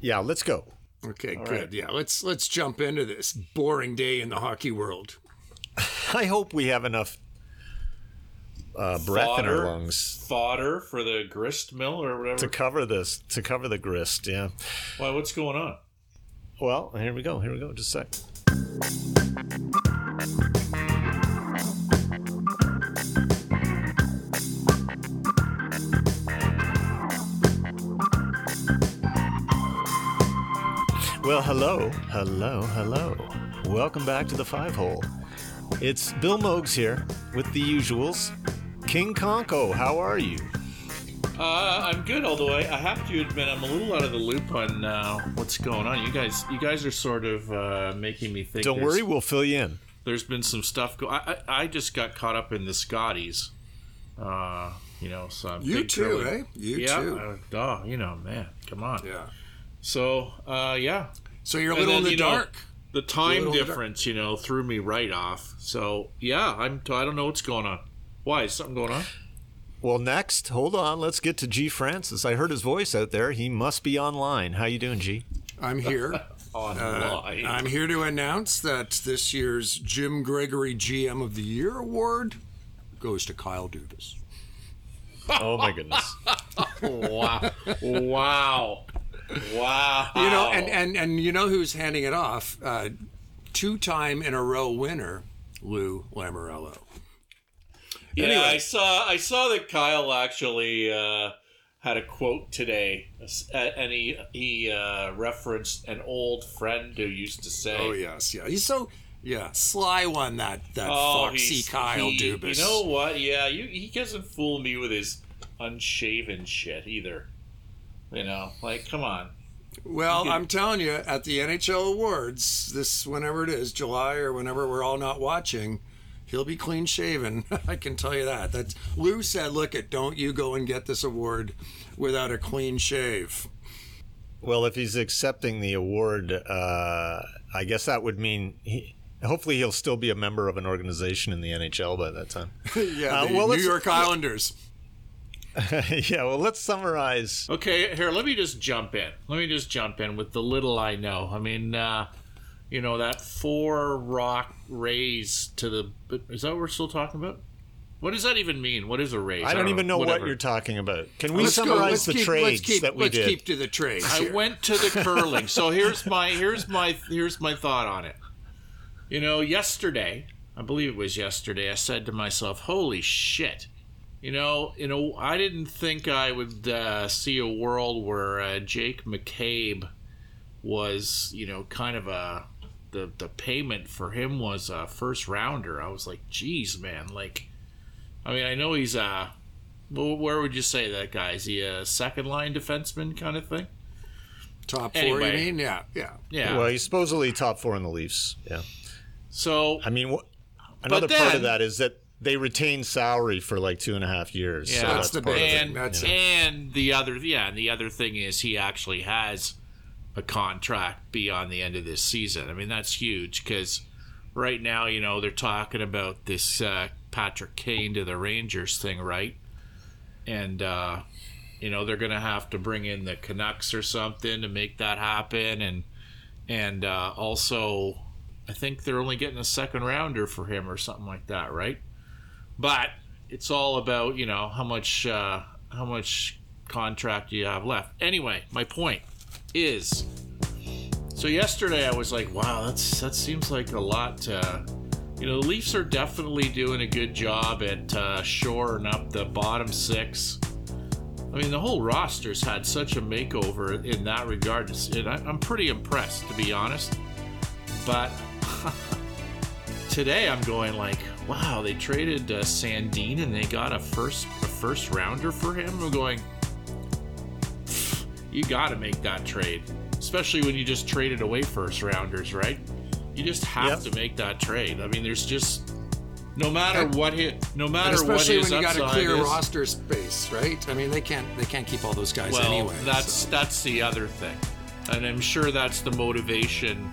Yeah, let's go. Okay, All good. Right. Yeah, let's let's jump into this boring day in the hockey world. I hope we have enough uh, breath fodder, in our lungs. Fodder for the grist mill or whatever to cover this to cover the grist. Yeah. Why? What's going on? Well, here we go. Here we go. Just a sec. Well, hello, hello, hello. Welcome back to the Five Hole. It's Bill Mogs here with the usuals. King Conko, how are you? Uh, I'm good, although I, I, have to admit I'm a little out of the loop on uh, what's going on. You guys, you guys are sort of uh, making me think. Don't worry, we'll fill you in. There's been some stuff. Go- I, I, I just got caught up in the Scotties. Uh, you know, so you too, eh? You yeah, too. Uh, oh, you know, man, come on. Yeah. So, uh, yeah. So you're a little then, in the dark. Know, the time difference, you know, threw me right off. So yeah, I'm. T- I don't know what's going on. Why is something going on? Well, next, hold on. Let's get to G Francis. I heard his voice out there. He must be online. How you doing, G? I'm here. online. Uh, I'm here to announce that this year's Jim Gregory GM of the Year award goes to Kyle Dubas. Oh my goodness! wow! Wow! Wow. You know, and, and, and you know who's handing it off? Uh, Two time in a row winner, Lou Lamoriello. Yeah, anyway. I saw I saw that Kyle actually uh, had a quote today, and he he uh, referenced an old friend who used to say, "Oh yes, yeah, he's so yeah sly one that that oh, foxy Kyle he, Dubas." You know what? Yeah, you, he doesn't fool me with his unshaven shit either. You know, like come on. Well, I'm telling you, at the NHL awards, this whenever it is, July or whenever we're all not watching, he'll be clean shaven. I can tell you that. That's Lou said, "Look, at, don't you go and get this award without a clean shave." Well, if he's accepting the award, uh, I guess that would mean he, hopefully he'll still be a member of an organization in the NHL by that time. yeah, uh, well, New York Islanders. yeah, well, let's summarize. Okay, here, let me just jump in. Let me just jump in with the little I know. I mean, uh, you know, that four rock raise to the. Is that what we're still talking about? What does that even mean? What is a raise? I don't, I don't even know, know what you're talking about. Can we let's summarize the keep, trades keep, that we let's did? Let's keep to the trades. I here. went to the curling. so here's my here's my here's my thought on it. You know, yesterday, I believe it was yesterday, I said to myself, "Holy shit." You know, you know, I didn't think I would uh, see a world where uh, Jake McCabe was, you know, kind of a the the payment for him was a first rounder. I was like, geez, man, like, I mean, I know he's a, well, where would you say that guy? Is he a second line defenseman kind of thing? Top four, anyway, you mean? Yeah, yeah, yeah. Well, he's supposedly top four in the Leafs. Yeah. So I mean, wh- another then, part of that is that they retain salary for like two and a half years. Yeah, so that's, that's the and, that's and the other yeah, and the other thing is he actually has a contract beyond the end of this season. I mean that's huge because right now you know they're talking about this uh, Patrick Kane to the Rangers thing, right? And uh, you know they're gonna have to bring in the Canucks or something to make that happen, and and uh, also I think they're only getting a second rounder for him or something like that, right? But it's all about you know how much uh, how much contract you have left. Anyway, my point is, so yesterday I was like, wow, that's that seems like a lot. To, you know, the Leafs are definitely doing a good job at uh, shoring up the bottom six. I mean, the whole roster's had such a makeover in that regard. And I, I'm pretty impressed, to be honest. But today I'm going like, wow, they traded uh, Sandin and they got a first a first rounder for him. I'm going, you got to make that trade, especially when you just traded away first rounders, right? You just have yep. to make that trade. I mean, there's just no matter and, what hit, no matter especially what when you got a clear is, roster space, right? I mean, they can't they can't keep all those guys well, anyway. That's so. that's the other thing, and I'm sure that's the motivation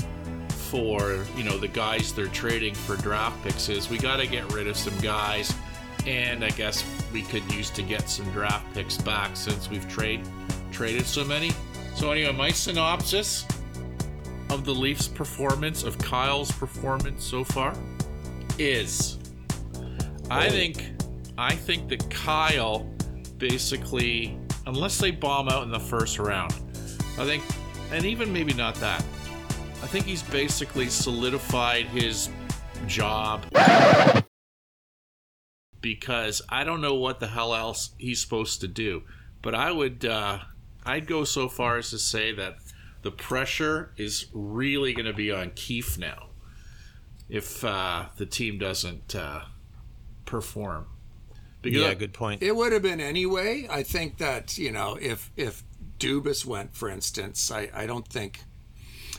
for you know the guys they're trading for draft picks is we got to get rid of some guys, and I guess we could use to get some draft picks back since we've trade traded so many. So anyway, my synopsis of the Leafs' performance, of Kyle's performance so far, is I oh. think I think that Kyle basically, unless they bomb out in the first round, I think, and even maybe not that, I think he's basically solidified his job because I don't know what the hell else he's supposed to do. But I would, uh, I'd go so far as to say that the pressure is really going to be on Keefe now if uh, the team doesn't uh, perform. Because yeah, good point. It would have been anyway. I think that you know if if Dubas went, for instance, I I don't think,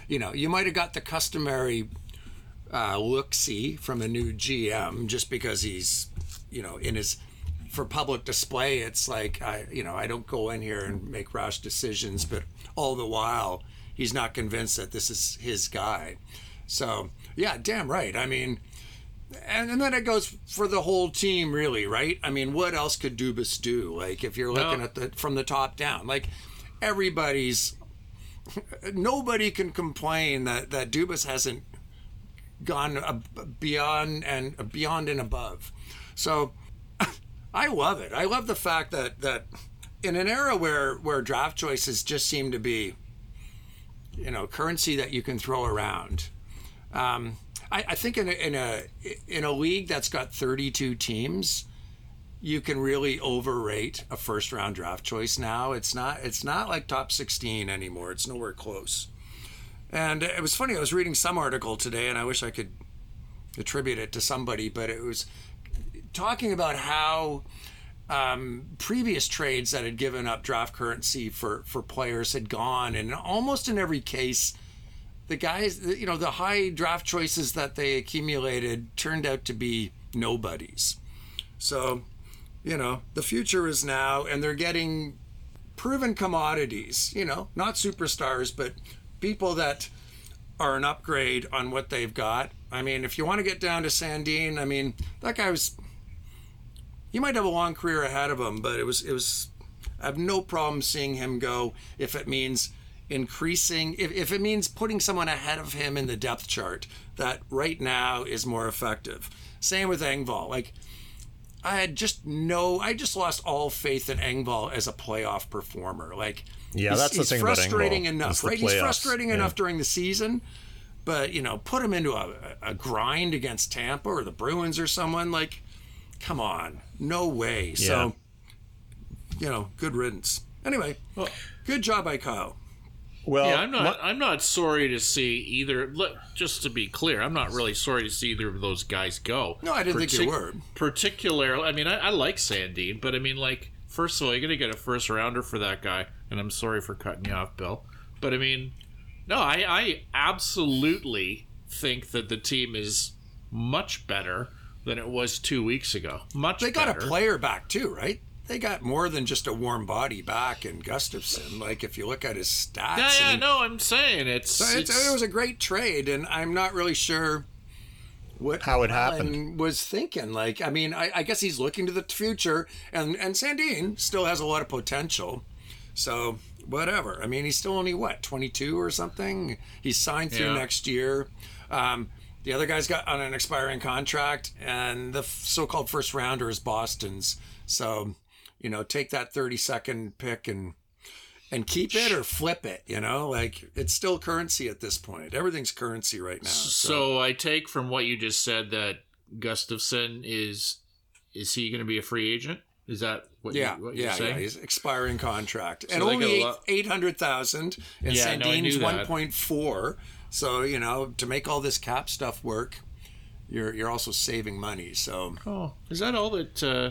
you know, you might have got the customary uh, look see from a new GM just because he's, you know, in his for public display. It's like I you know I don't go in here and make rash decisions, but all the while he's not convinced that this is his guy. So yeah, damn right. I mean and, and then it goes for the whole team, really, right? I mean, what else could Dubas do? Like, if you're looking no. at the from the top down, like everybody's, nobody can complain that that Dubas hasn't gone beyond and beyond and above. So, I love it. I love the fact that that in an era where where draft choices just seem to be, you know, currency that you can throw around. Um, I, I think in a, in a in a league that's got 32 teams, you can really overrate a first round draft choice now. It's not it's not like top 16 anymore. It's nowhere close. And it was funny. I was reading some article today, and I wish I could attribute it to somebody, but it was talking about how um, previous trades that had given up draft currency for for players had gone, and almost in every case the guys, you know, the high draft choices that they accumulated turned out to be nobodies. So, you know, the future is now, and they're getting proven commodities, you know, not superstars, but people that are an upgrade on what they've got. I mean, if you want to get down to Sandin, I mean, that guy was, he might have a long career ahead of him, but it was, it was, I have no problem seeing him go if it means increasing if, if it means putting someone ahead of him in the depth chart that right now is more effective same with engvall like i had just no i just lost all faith in engvall as a playoff performer. Like yeah that's the thing frustrating about enough right? He's frustrating yeah. enough during the season but you know put him into a, a grind against tampa or the bruins or someone like come on no way. Yeah. so you know good riddance. Anyway well, good job by kyle well, yeah, I'm not. I'm not sorry to see either. Look, Just to be clear, I'm not really sorry to see either of those guys go. No, I didn't Partic- think you were. Particularly, I mean, I, I like Sandin, but I mean, like, first of all, you're gonna get a first rounder for that guy, and I'm sorry for cutting you off, Bill. But I mean, no, I, I absolutely think that the team is much better than it was two weeks ago. Much. Better They got better. a player back too, right? They got more than just a warm body back in Gustafsson. Like if you look at his stats, yeah, yeah, I mean, no, I'm saying it's, so it's, it's, it was a great trade, and I'm not really sure what how it happened was thinking. Like, I mean, I, I, guess he's looking to the future, and and Sandin still has a lot of potential. So whatever. I mean, he's still only what 22 or something. He's signed through yeah. next year. Um, the other guy's got on an expiring contract, and the so-called first rounder is Boston's. So you know, take that 30 second pick and and keep it or flip it, you know? Like it's still currency at this point. Everything's currency right now. So, so I take from what you just said that Gustafsson is is he going to be a free agent? Is that what, yeah, you, what yeah, you're saying? Yeah, he's expiring contract. So and only eight hundred thousand and yeah, Sandin's one point four. So, you know, to make all this cap stuff work, you're you're also saving money. So Oh. Is that all that uh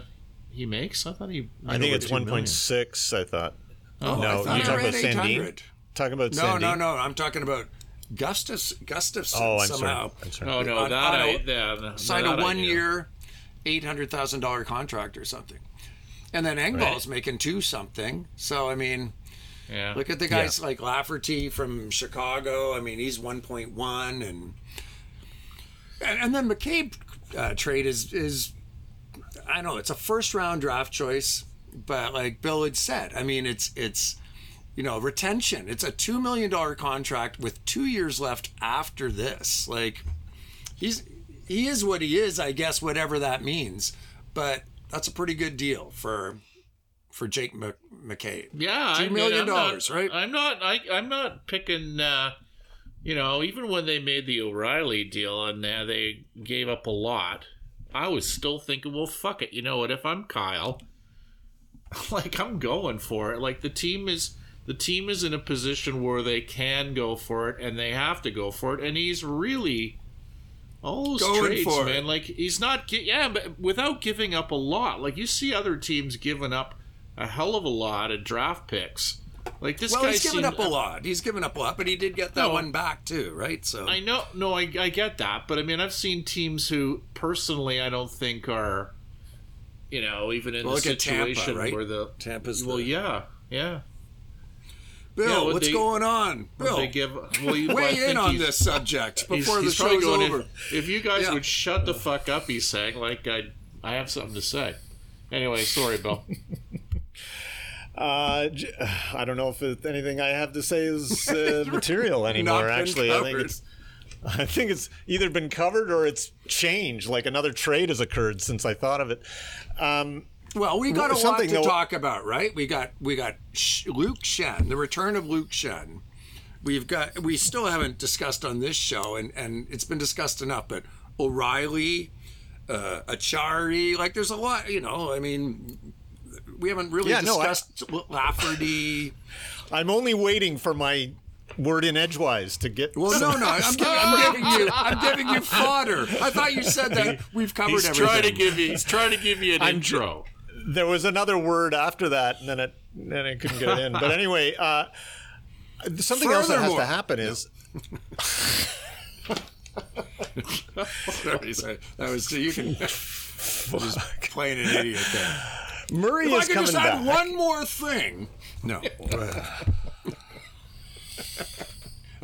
he makes? I thought he. I think it's one point six. I thought. Oh, no, you talking about Sandin? Talking about no, Sandin? no, no. I'm talking about Gustus Gustafsson oh, I'm somehow. Sorry. I'm sorry. Oh no, on, that on a, I, yeah, signed a one year, eight hundred thousand dollar contract or something, and then Engvall's right. making two something. So I mean. Yeah. Look at the guys yeah. like Lafferty from Chicago. I mean, he's 1.1, and and, and then McCabe uh, trade is is I know. It's a first round draft choice, but like Bill had said, I mean, it's it's you know, retention. It's a two million dollar contract with two years left after this. Like, he's he is what he is, I guess, whatever that means. But that's a pretty good deal for for Jake McCabe. Yeah, two million dollars, right? I'm not. I, I'm not picking. Uh, you know, even when they made the O'Reilly deal and uh, they gave up a lot, I was still thinking, well, fuck it. You know what? If I'm Kyle, like I'm going for it. Like the team is the team is in a position where they can go for it and they have to go for it, and he's really all those trades, man. It. Like he's not, yeah, but without giving up a lot. Like you see other teams giving up a hell of a lot of draft picks. Like this well, guy he's given up a lot. He's given up a lot, but he did get that no, one back too, right? So I know, no, I, I get that, but I mean, I've seen teams who personally I don't think are, you know, even in well, the situation Tampa, right? where the Tampa's well, the... yeah, yeah. Bill, yeah, what's they, going on? Bill, they give, well, weigh in on this subject before he's, the he's show's over. If, if, you guys yeah. would shut the fuck up, he's saying, like I, I have something to say. Anyway, sorry, Bill. Uh, I don't know if anything I have to say is uh, material anymore. Actually, I think it's I think it's either been covered or it's changed. Like another trade has occurred since I thought of it. Um, well, we got a lot to talk about, right? We got we got Luke Schenn, the return of Luke Schenn. We've got we still haven't discussed on this show, and and it's been discussed enough. But O'Reilly, uh, Acciari, like there's a lot. You know, I mean, we haven't really yeah, discussed no, I, Lafferty. I'm only waiting for my word in edgewise to get. Well, no, no, I'm, giving, I'm giving you, I'm giving you fodder. I thought you said that we've covered he's everything. Trying to give you, he's trying to give you an I'm, intro there was another word after that, and then it then it couldn't get in. But anyway, uh, something else that has to happen is. sorry, sorry. That was so you can just playing an idiot there. Murray if is I could coming just add one more thing. No.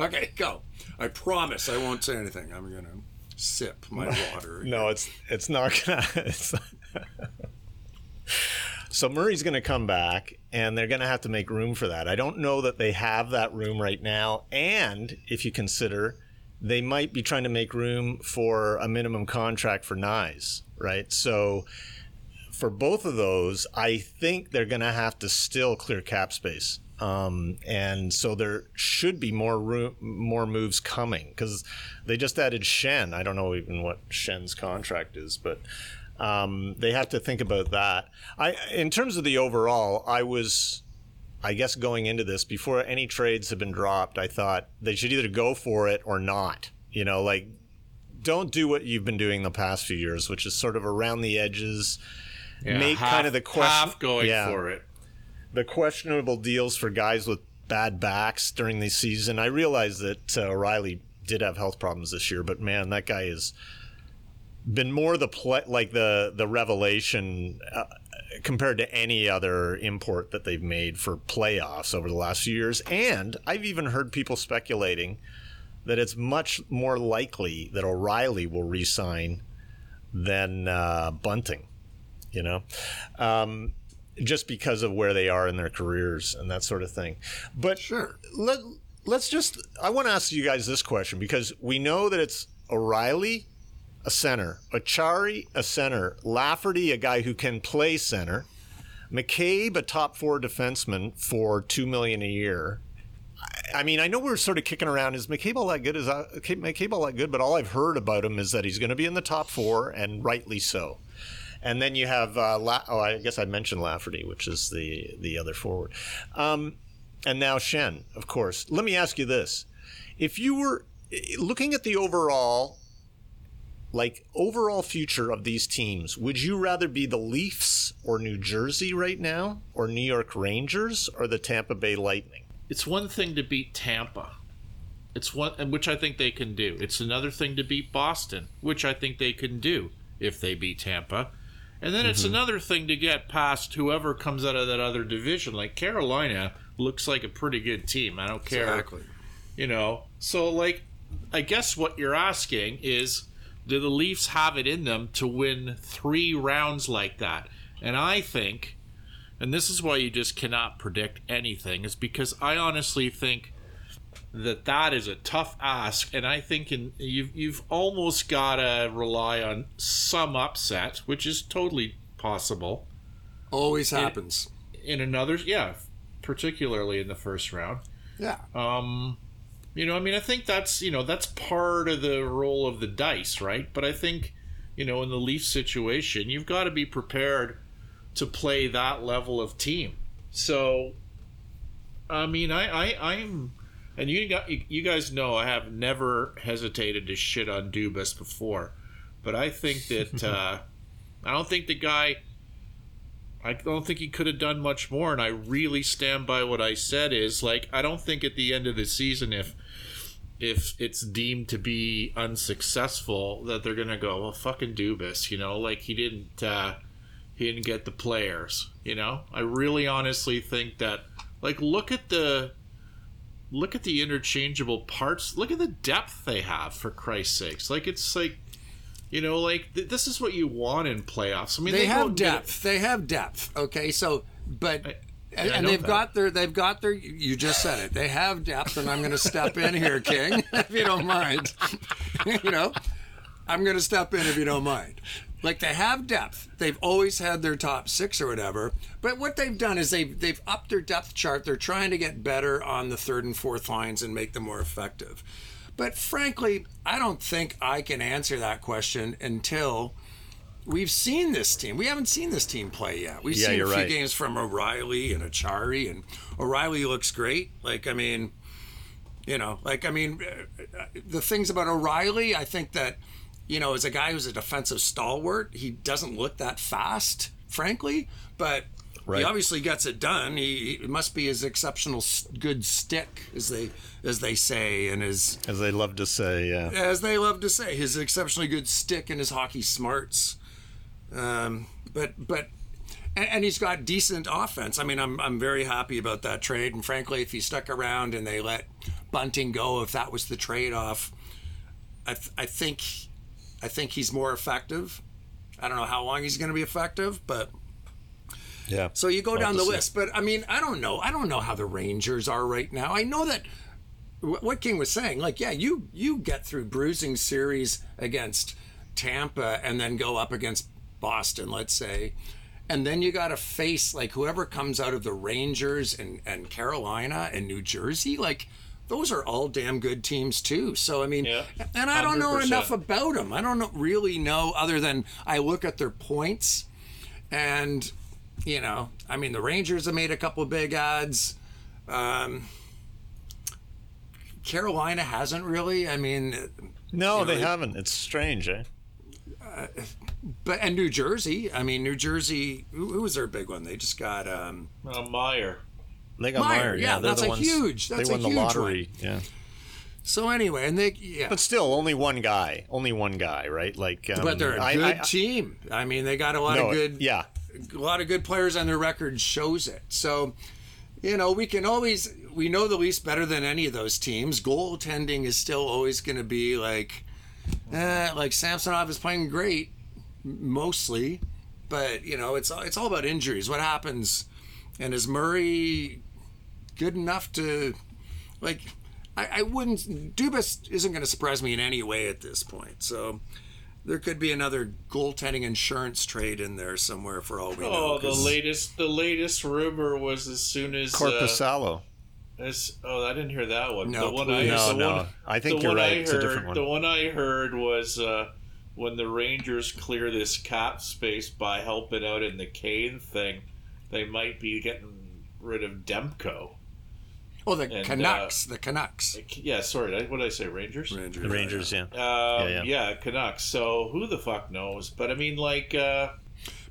okay, go. I promise I won't say anything. I'm gonna sip my water. no, it's it's not gonna. It's not, so Murray's going to come back, and they're going to have to make room for that. I don't know that they have that room right now. And if you consider, they might be trying to make room for a minimum contract for Knies, right? So for both of those, I think they're going to have to still clear cap space. Um, and so there should be more room, more moves coming because they just added Schenn. I don't know even what Schenn's contract is, but um, they have to think about that. I, in terms of the overall, I was, I guess, going into this before any trades have been dropped. I thought they should either go for it or not. You know, like don't do what you've been doing the past few years, which is sort of around the edges, yeah, make half, kind of the question half going yeah, for it. The questionable deals for guys with bad backs during the season. I realize that uh, O'Reilly did have health problems this year, but man, that guy is been more the play, like the the revelation uh, compared to any other import that they've made for playoffs over the last few years. And I've even heard people speculating that it's much more likely that O'Reilly will resign than uh, Bunting. You know. Um, just because of where they are in their careers and that sort of thing. But sure. Let, let's just I want to ask you guys this question because we know that it's O'Reilly a center. Acciari, a center. Lafferty, a guy who can play center. McCabe, a top four defenseman for two million a year. I mean, I know we're sort of kicking around. Is McCabe all that good? Is uh, McCabe all that good? But all I've heard about him is that he's going to be in the top four, and rightly so. And then you have, uh, La- oh, I guess I mentioned Lafferty, which is the the other forward, um, and now Schenn, of course. Let me ask you this: If you were looking at the overall like overall future of these teams, would you rather be the Leafs or New Jersey right now, or New York Rangers or the Tampa Bay Lightning? It's one thing to beat Tampa. It's one which I think they can do. It's another thing to beat Boston, which I think they can do if they beat Tampa. And then mm-hmm. it's another thing to get past whoever comes out of that other division. Like Carolina looks like a pretty good team. I don't care. Exactly. You know, so like I guess what you're asking is do the Leafs have it in them to win three rounds like that? And I think and this is why you just cannot predict anything, is because I honestly think that that is a tough ask, and I think in, you've you've almost got to rely on some upset, which is totally possible. Always happens in, in another, yeah, particularly in the first round. Yeah. Um, you know, I mean, I think that's you know that's part of the roll of the dice, right? But I think, you know, in the Leaf situation, you've got to be prepared to play that level of team. So, I mean, I, I I'm, and you got you guys know I have never hesitated to shit on Dubas before, but I think that uh, I don't think the guy. I don't think he could have done much more, and I really stand by what I said. Is like I don't think at the end of the season, if if it's deemed to be unsuccessful, that they're gonna go, well, fucking Dubas, you know, like he didn't uh, he didn't get the players, you know. I really honestly think that, like, look at the look at the interchangeable parts. Look at the depth they have, for Christ's sakes. Like it's like you know, like th- this is what you want in playoffs. I mean, they, they have depth. They have depth. Okay, so but. I- and, and they've that. got their they've got their you just said it they have depth and i'm going to step in here king if you don't mind you know i'm going to step in if you don't mind like they have depth they've always had their top six or whatever but what they've done is they've they've upped their depth chart they're trying to get better on the third and fourth lines and make them more effective but frankly i don't think i can answer that question until we've seen this team. We haven't seen this team play yet. We've Yeah, seen a few right. games from O'Reilly and Acciari, and O'Reilly looks great. Like, I mean, you know, like, I mean, uh, the things about O'Reilly, I think that, you know, as a guy who's a defensive stalwart, he doesn't look that fast, frankly, but. Right. He obviously gets it done. He it must be his exceptional good stick, as they as they say, and his as they love to say. Yeah. as they love to say, his exceptionally good stick and his hockey smarts. Um, but but and, and he's got decent offense. I mean, I'm I'm very happy about that trade. And frankly, if he stuck around and they let Bunting go, if that was the trade off, I th- I think I think he's more effective. I don't know how long he's going to be effective, but Yeah. so you go We'll down the see. list, but I mean, I don't know. I don't know how the Rangers are right now. I know that what King was saying, like, yeah, you you get through bruising series against Tampa and then go up against Boston, let's say, and then you got to face like whoever comes out of the Rangers and and Carolina and New Jersey, like. Those are all damn good teams too. So I mean, Yeah. and I don't know 100%. enough about them. I don't know, really know other than I look at their points, and you know, I mean, the Rangers have made a couple big odds. Um, Carolina hasn't really. I mean, No, know, they they- haven't. It's strange, eh? but and New Jersey. I mean, New Jersey. Who, who was their big one? They just got. Um, Uh, Meier. They got Meier, Meier. yeah, they're that's the a ones, huge- that's they a won the huge lottery. Yeah. so anyway, and they yeah. But still, only one guy. Only one guy, right? Like. Um, But they're a I- good I- team. I mean, they got a lot no, of good. Yeah. a lot of good players on their record shows it. So, you know, we can always we know the least better than any of those teams. Goaltending is still always going to be like, eh, like Samsonov is playing great, mostly, but you know, it's it's all about injuries. What happens, and is Murray good enough to, like, I, I wouldn't. Dubas isn't going to surprise me in any way at this point. So. There could be another goaltending insurance trade in there somewhere for all we know. Oh, the latest the latest rumor was as soon as uh, Korpisalo. as oh I didn't hear that one. No, the one please. I No, the no. One, I think you're right. I It's a heard, different one. The one I heard was uh, when the Rangers clear this cap space by helping out in the Kane thing, they might be getting rid of Demko. Oh, the And, Canucks. the Canucks. Yeah, sorry, what did I say? Rangers. The Rangers, yeah. Um, Yeah, yeah, yeah. Canucks. So who the fuck knows? But I mean, like, uh,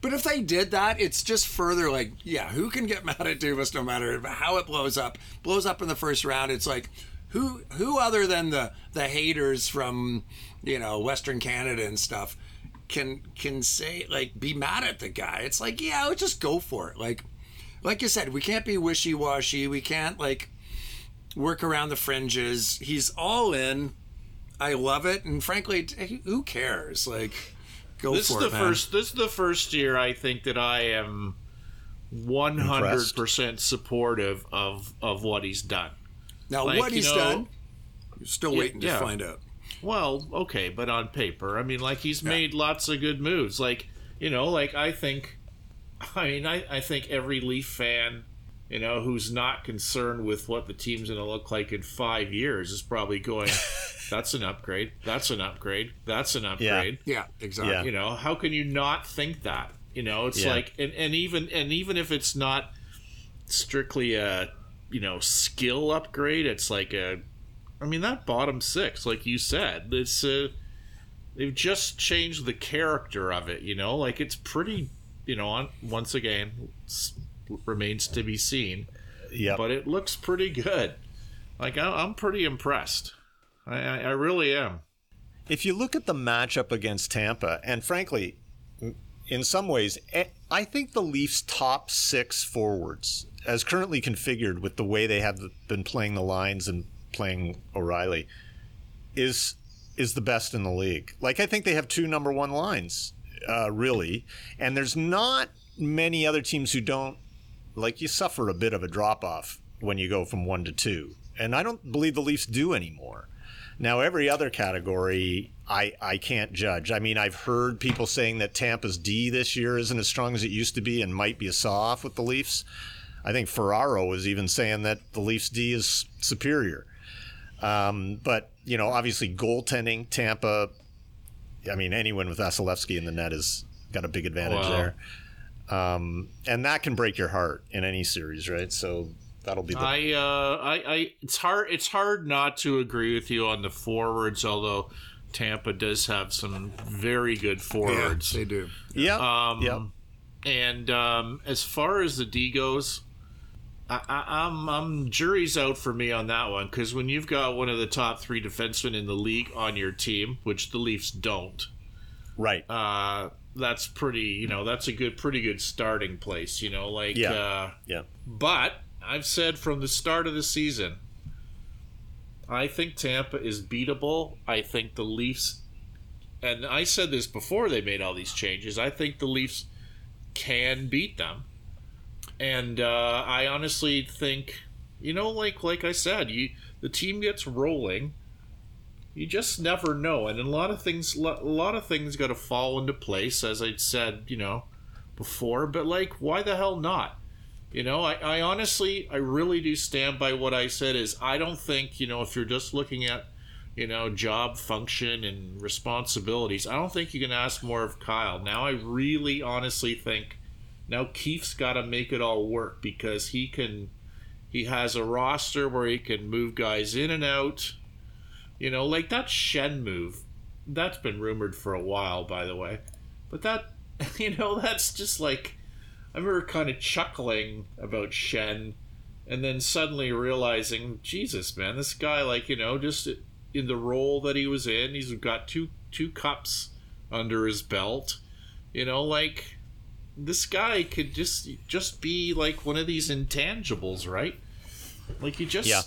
But if they did that, it's just further like, yeah, who can get mad at Dubas no matter how it blows up? Blows up in the first round. It's like, who who other than the the haters from you know Western Canada and stuff can can say like be mad at the guy? It's like, yeah, let's just go for it. Like, like you said, we can't be wishy washy. We can't like work around the fringes. He's all in. I love it, and frankly, who cares? Like, go this for is it, the man. first. This is the first year I think that I am 100% supportive of of what he's done. Now, Like, what you he's know- done, you're still Yeah, waiting to yeah. find out. Well, okay, but on paper, I mean, like he's made lots of good moves. Like you know, like I think, I mean, I, I think every Leaf fan, you know, who's not concerned with what the team's going to look like in five years is probably going, "That's an upgrade. That's an upgrade. That's an upgrade." Yeah, exactly. Yeah. You know, how can you not think that? You know, it's Yeah. like, and, and even and even if it's not strictly a you know skill upgrade, it's like a, I mean that bottom six, like you said, it's uh they've just changed the character of it. You know, like it's pretty. You know, on once again, s- remains to be seen, Yep. but it looks pretty good. Like I, I'm pretty impressed. I, I, I really am. if you look at the matchup against Tampa, and frankly, in some ways, eh, I think the Leafs' top six forwards, as currently configured with the way they have been playing the lines and playing O'Reilly, is is the best in the league. Like I think they have two number one lines, uh, really, and there's not many other teams who don't. Like you suffer a bit of a drop off when you go from one to two, and I don't believe the Leafs do anymore. Now, every other category, I, I can't judge. I mean, I've heard people saying that Tampa's D this year isn't as strong as it used to be and might be a saw off with the Leafs. I think Ferraro was even saying that the Leafs D is superior. Um, but, you know, obviously goaltending, Tampa, I mean, anyone with Vasilevskiy in the net has got a big advantage Wow. there. Um, and that can break your heart in any series, right? So that'll be the. I, uh, I, I, it's hard. It's hard not to agree with you on the forwards. Although Tampa does have some very good Yeah, forwards. they do. yeah. Um, yeah. And um, as far as the D goes, I, I, I'm, I'm jury's out for me on that one because when you've got one of the top three defensemen in the league on your team, which the Leafs don't, Right. uh, that's pretty. You know, that's a good, pretty good starting place. You know, like. Yeah. Uh, yeah. but I've said from the start of the season, I think Tampa is beatable. I think the Leafs, and I said this before they made all these changes, I think the Leafs can beat them. And uh, I honestly think, you know, like like I said, you the team gets rolling. You just never know, and a lot of things, a lot of things got to fall into place, as I said, you know, before. But like, why the hell not? You know, I, I honestly, I really do stand by what I said. Is I don't think you know if you're just looking at, you know, job function and responsibilities, I don't think you can ask more of Kyle. Now I really honestly think now Keefe's got to make it all work because he can, he has a roster where he can move guys in and out. You know, like that Schenn move, that's been rumored for a while, by the way. But that, you know, that's just like I remember kind of chuckling about Schenn, and then suddenly realizing, Jesus, man, this guy, like you know, just in the role that he was in, he's got two two cups under his belt. You know, like this guy could just just be like one of these intangibles, right? Like you just, Yeah.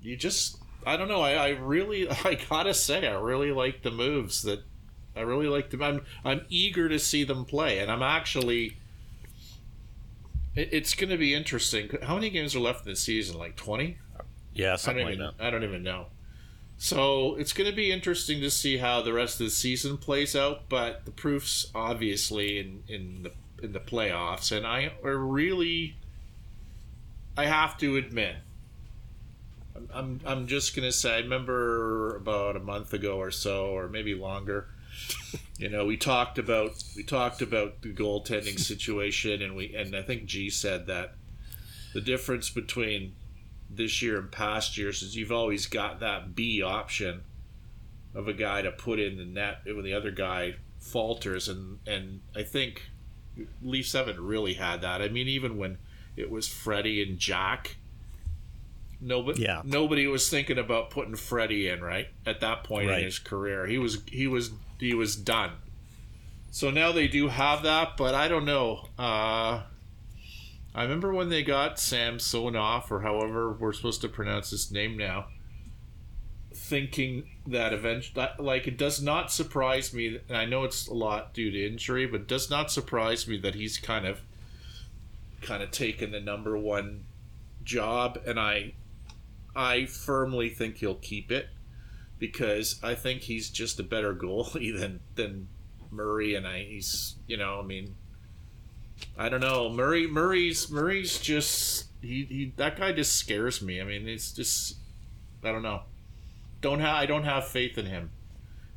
you just, I don't know. I, I really, I gotta say, I really like the moves that. I really like them. I'm I'm eager to see them play, and I'm actually. It, it's going to be interesting. How many games are left in the season? Like twenty? Yeah, I don't something like even. that. I don't even know. So it's going to be interesting to see how the rest of the season plays out. But the proof's obviously in in the in the playoffs, and I are really. I have to admit. I'm, I'm, just gonna say. I remember about a month ago or so, or maybe longer. You know, we talked about we talked about the goaltending situation, and we and I think G said that the difference between this year and past years is you've always got that B option of a guy to put in the net when the other guy falters, and and I think Leafs haven't really had that. I mean, even when it was Freddie and Jack. Nobody, Yeah. nobody was thinking about putting Freddie in right at that point Right. in his career. He was he was he was done. So now they do have that, but I don't know. Uh, I remember when they got Samsonov, or however we're supposed to pronounce his name now, thinking that eventually, like, it does not surprise me. And I know it's a lot due to injury, but it does not surprise me that he's kind of kind of taken the number one job, and I I firmly think he'll keep it because I think he's just a better goalie than than Murray, and I he's you know I mean I don't know Murray Murray's Murray's just he, he that guy just scares me. I mean it's just I don't know don't have I don't have faith in him,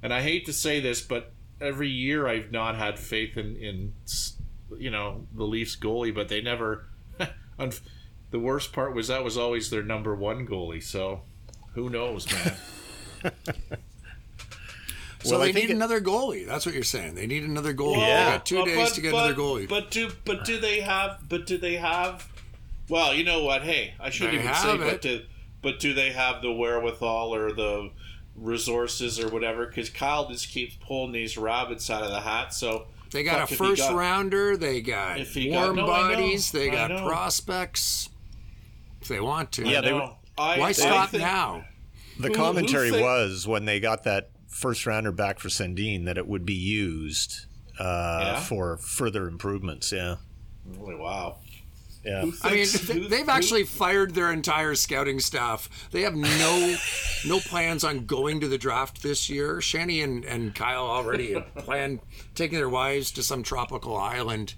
and I hate to say this, but every year I've not had faith in in you know the Leafs goalie, but they never. the worst part was that was always their number one goalie. So who knows, man. So well, they need it, another goalie. That's what you're saying. They need another goalie. Yeah. They got two uh, days but, to get but, another goalie. But do but do they have? But do they have? Well, you know what? Hey, I shouldn't they even say. It. But do but do they have the wherewithal or the resources or whatever? Because Kyle just keeps pulling these rabbits out of the hat. So they got a first got, rounder. They got warm got, no, bodies. They got prospects. If they want to, yeah. They, I, why stop think, now? The commentary who, who was when they got that first rounder back for Sandin that it would be used uh, yeah? for further improvements. Yeah. Really, wow. Yeah. I mean, they've actually fired their entire scouting staff. They have no no plans on going to the draft this year. Shanny and, and Kyle already planned taking their wives to some tropical island.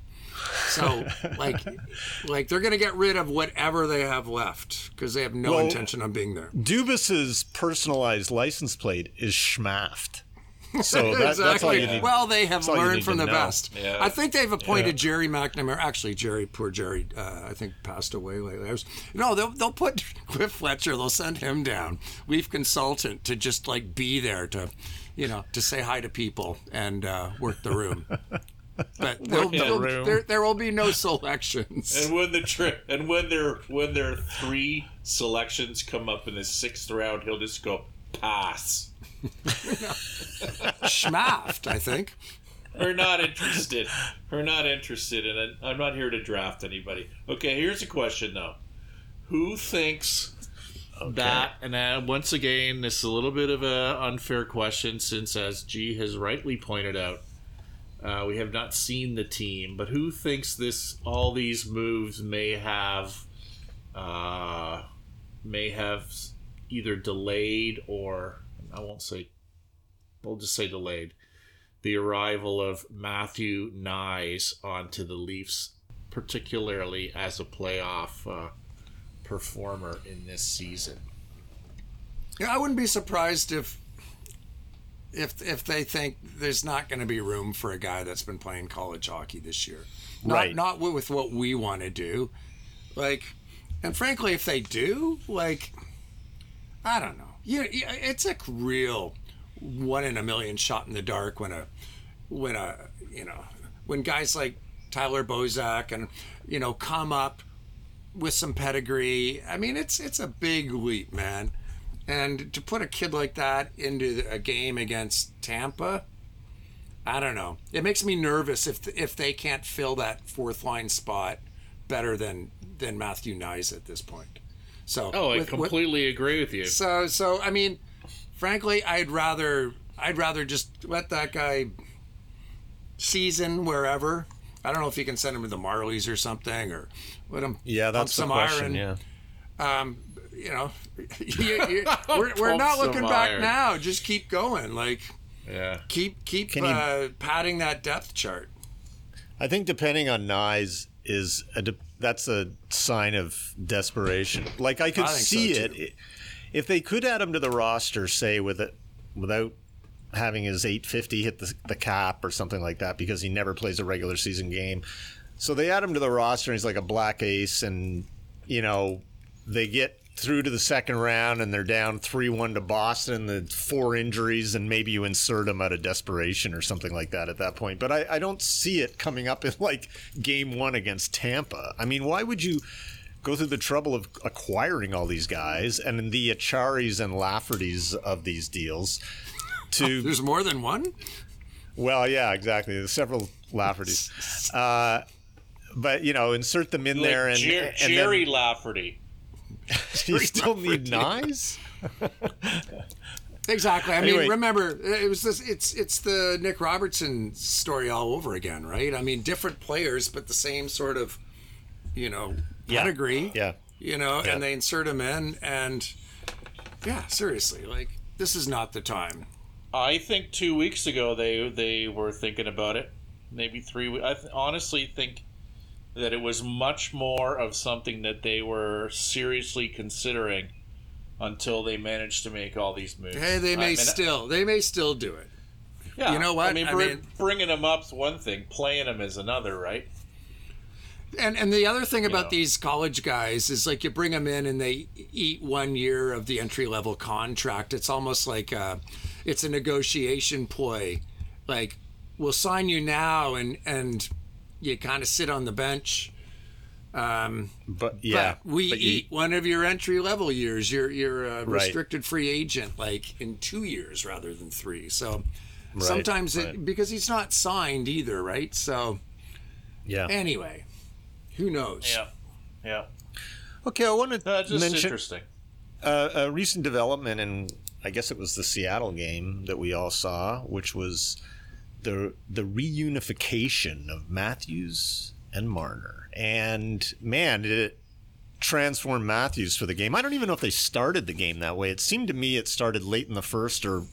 So, like, like they're going to get rid of whatever they have left because they have no well, intention of being there. Dubas's personalized license plate is schmaft. So that, exactly. that's all you need. Well, they have learned from the know. best. Yeah. I think they've appointed yeah. Gerry McNamara. Actually, Jerry, poor Jerry, uh, I think passed away lately. Was, no, they'll, they'll put Cliff Fletcher. They'll send him down, Leaf consultant, to just like be there to, you know, to say hi to people and uh, work the room. But the there, there will be no selections. And when the tri- and when there when there are three selections come up in the sixth round, he'll just go pass. Schmaft, I think. We're not interested. We're not interested in it. I'm not here to draft anybody. Okay, here's a question though. Who thinks okay. that? And uh, once again, this is a little bit of an unfair question since, as G has rightly pointed out, uh, we have not seen the team. But who thinks this? All these moves may have, uh, may have either delayed or I won't say, we'll just say delayed, the arrival of Matthew Knies onto the Leafs, particularly as a playoff uh, performer in this season. Yeah, I wouldn't be surprised if if if they think there's not going to be room for a guy that's been playing college hockey this year. Not, right. Not with what we want to do. Like, and frankly, if they do, like, I don't know yeah, it's a real one in a million shot in the dark when a when a you know when guys like Tyler Bozak and you know come up with some pedigree. I mean, it's it's a big leap, man. And to put a kid like that into a game against Tampa, I don't know. It makes me nervous if if they can't fill that fourth line spot better than than Matthew Knies at this point. So oh, I with, completely with, agree with you. So so I mean, frankly, I'd rather I'd rather just let that guy season wherever. I don't know if you can send him to the Marlies or something, or let him. Yeah, that's some question, iron. Yeah. Um, you know, you, you, we're, we're not looking back iron. now. Just keep going. Like, yeah, keep keep uh, padding that depth chart. I think depending on Knies is a de- that's a sign of desperation. Like I could I see so it if they could add him to the roster, say with it without having his 850 hit the, the cap or something like that because he never plays a regular season game. So they add him to the roster and he's like a black ace and you know they get through to the second round and they're down 3-1 to Boston, the four injuries, and maybe you insert them out of desperation or something like that at that point. But I, I don't see it coming up in like game one against Tampa. I mean, why would you go through the trouble of acquiring all these guys and the Acciaris and Laffertys of these deals to... There's more than one? Well, yeah, exactly. There's several Laffertys. Uh, but, you know, insert them in like there and... Jer- and Jerry then, Lafferty you still need knives. exactly. I anyway. mean, remember, it was this. It's it's the Nick Robertson story all over again, right? I mean, different players, but the same sort of you know, Yeah. pedigree. Yeah. You know, Yeah. and they insert him in, and yeah, seriously, like this is not the time. I think two weeks ago they they were thinking about it. Maybe three. we- I th- honestly think that it was much more of something that they were seriously considering until they managed to make all these moves. Hey, they uh, I may mean, still, they may still do it. yeah, you know what? I mean, I br- mean- bringing them up's one thing, playing them is another, right? And and the other thing about know. these college guys is like you bring them in and they eat one year of the entry level contract. It's almost like a, it's a negotiation ploy. Like we'll sign you now and and you kind of sit on the bench. Um, But yeah, but we but you- eat one of your entry level years. You're you're a Right. restricted free agent like in two years rather than three. So Right, sometimes it right. because he's not signed either, right? So yeah. anyway, who knows? Yeah, yeah. Okay, I want to Uh, just mention interesting. uh, a recent development, and I guess it was the Seattle game that we all saw, which was the the reunification of Matthews and Marner. And man, did it transform Matthews for the game. I don't even know if they started the game that way. It seemed to me it started late in the first or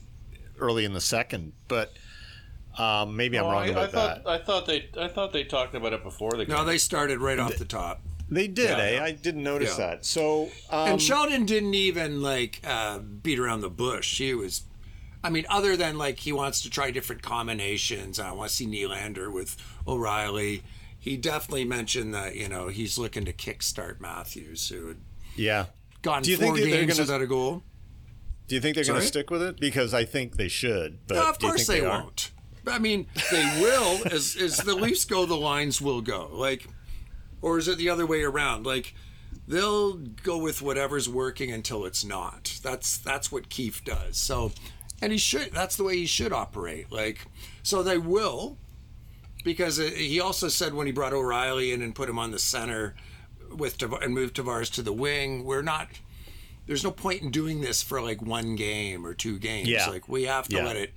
early in the second, but um, maybe I'm Oh, wrong I, about I thought that. I thought they I thought they talked about it before the game. No, they started right off the top. They did, Yeah. eh? I didn't notice Yeah. that. So, um, And Sheldon didn't even like uh, beat around the bush. He was, I mean, other than like he wants to try different combinations. I want to see Nylander with O'Reilly. He definitely mentioned that you know he's looking to kickstart Matthews, who had yeah. gone Do you four think games gonna- without a goal. Do you think they're going to stick with it? Because I think they should. But No, of course think they, won't. I mean, they will. as as the Leafs go, the lines will go. Like, or is it the other way around? Like, they'll go with whatever's working until it's not. That's that's what Keefe does. So, and he should. That's the way he should operate. Like, so they will, because uh, he also said when he brought O'Reilly in and put him on the center with Tav- and moved Tavares to the wing, we're not. There's no point in doing this for like one game or two games. Yeah. Like we have to Yeah. let it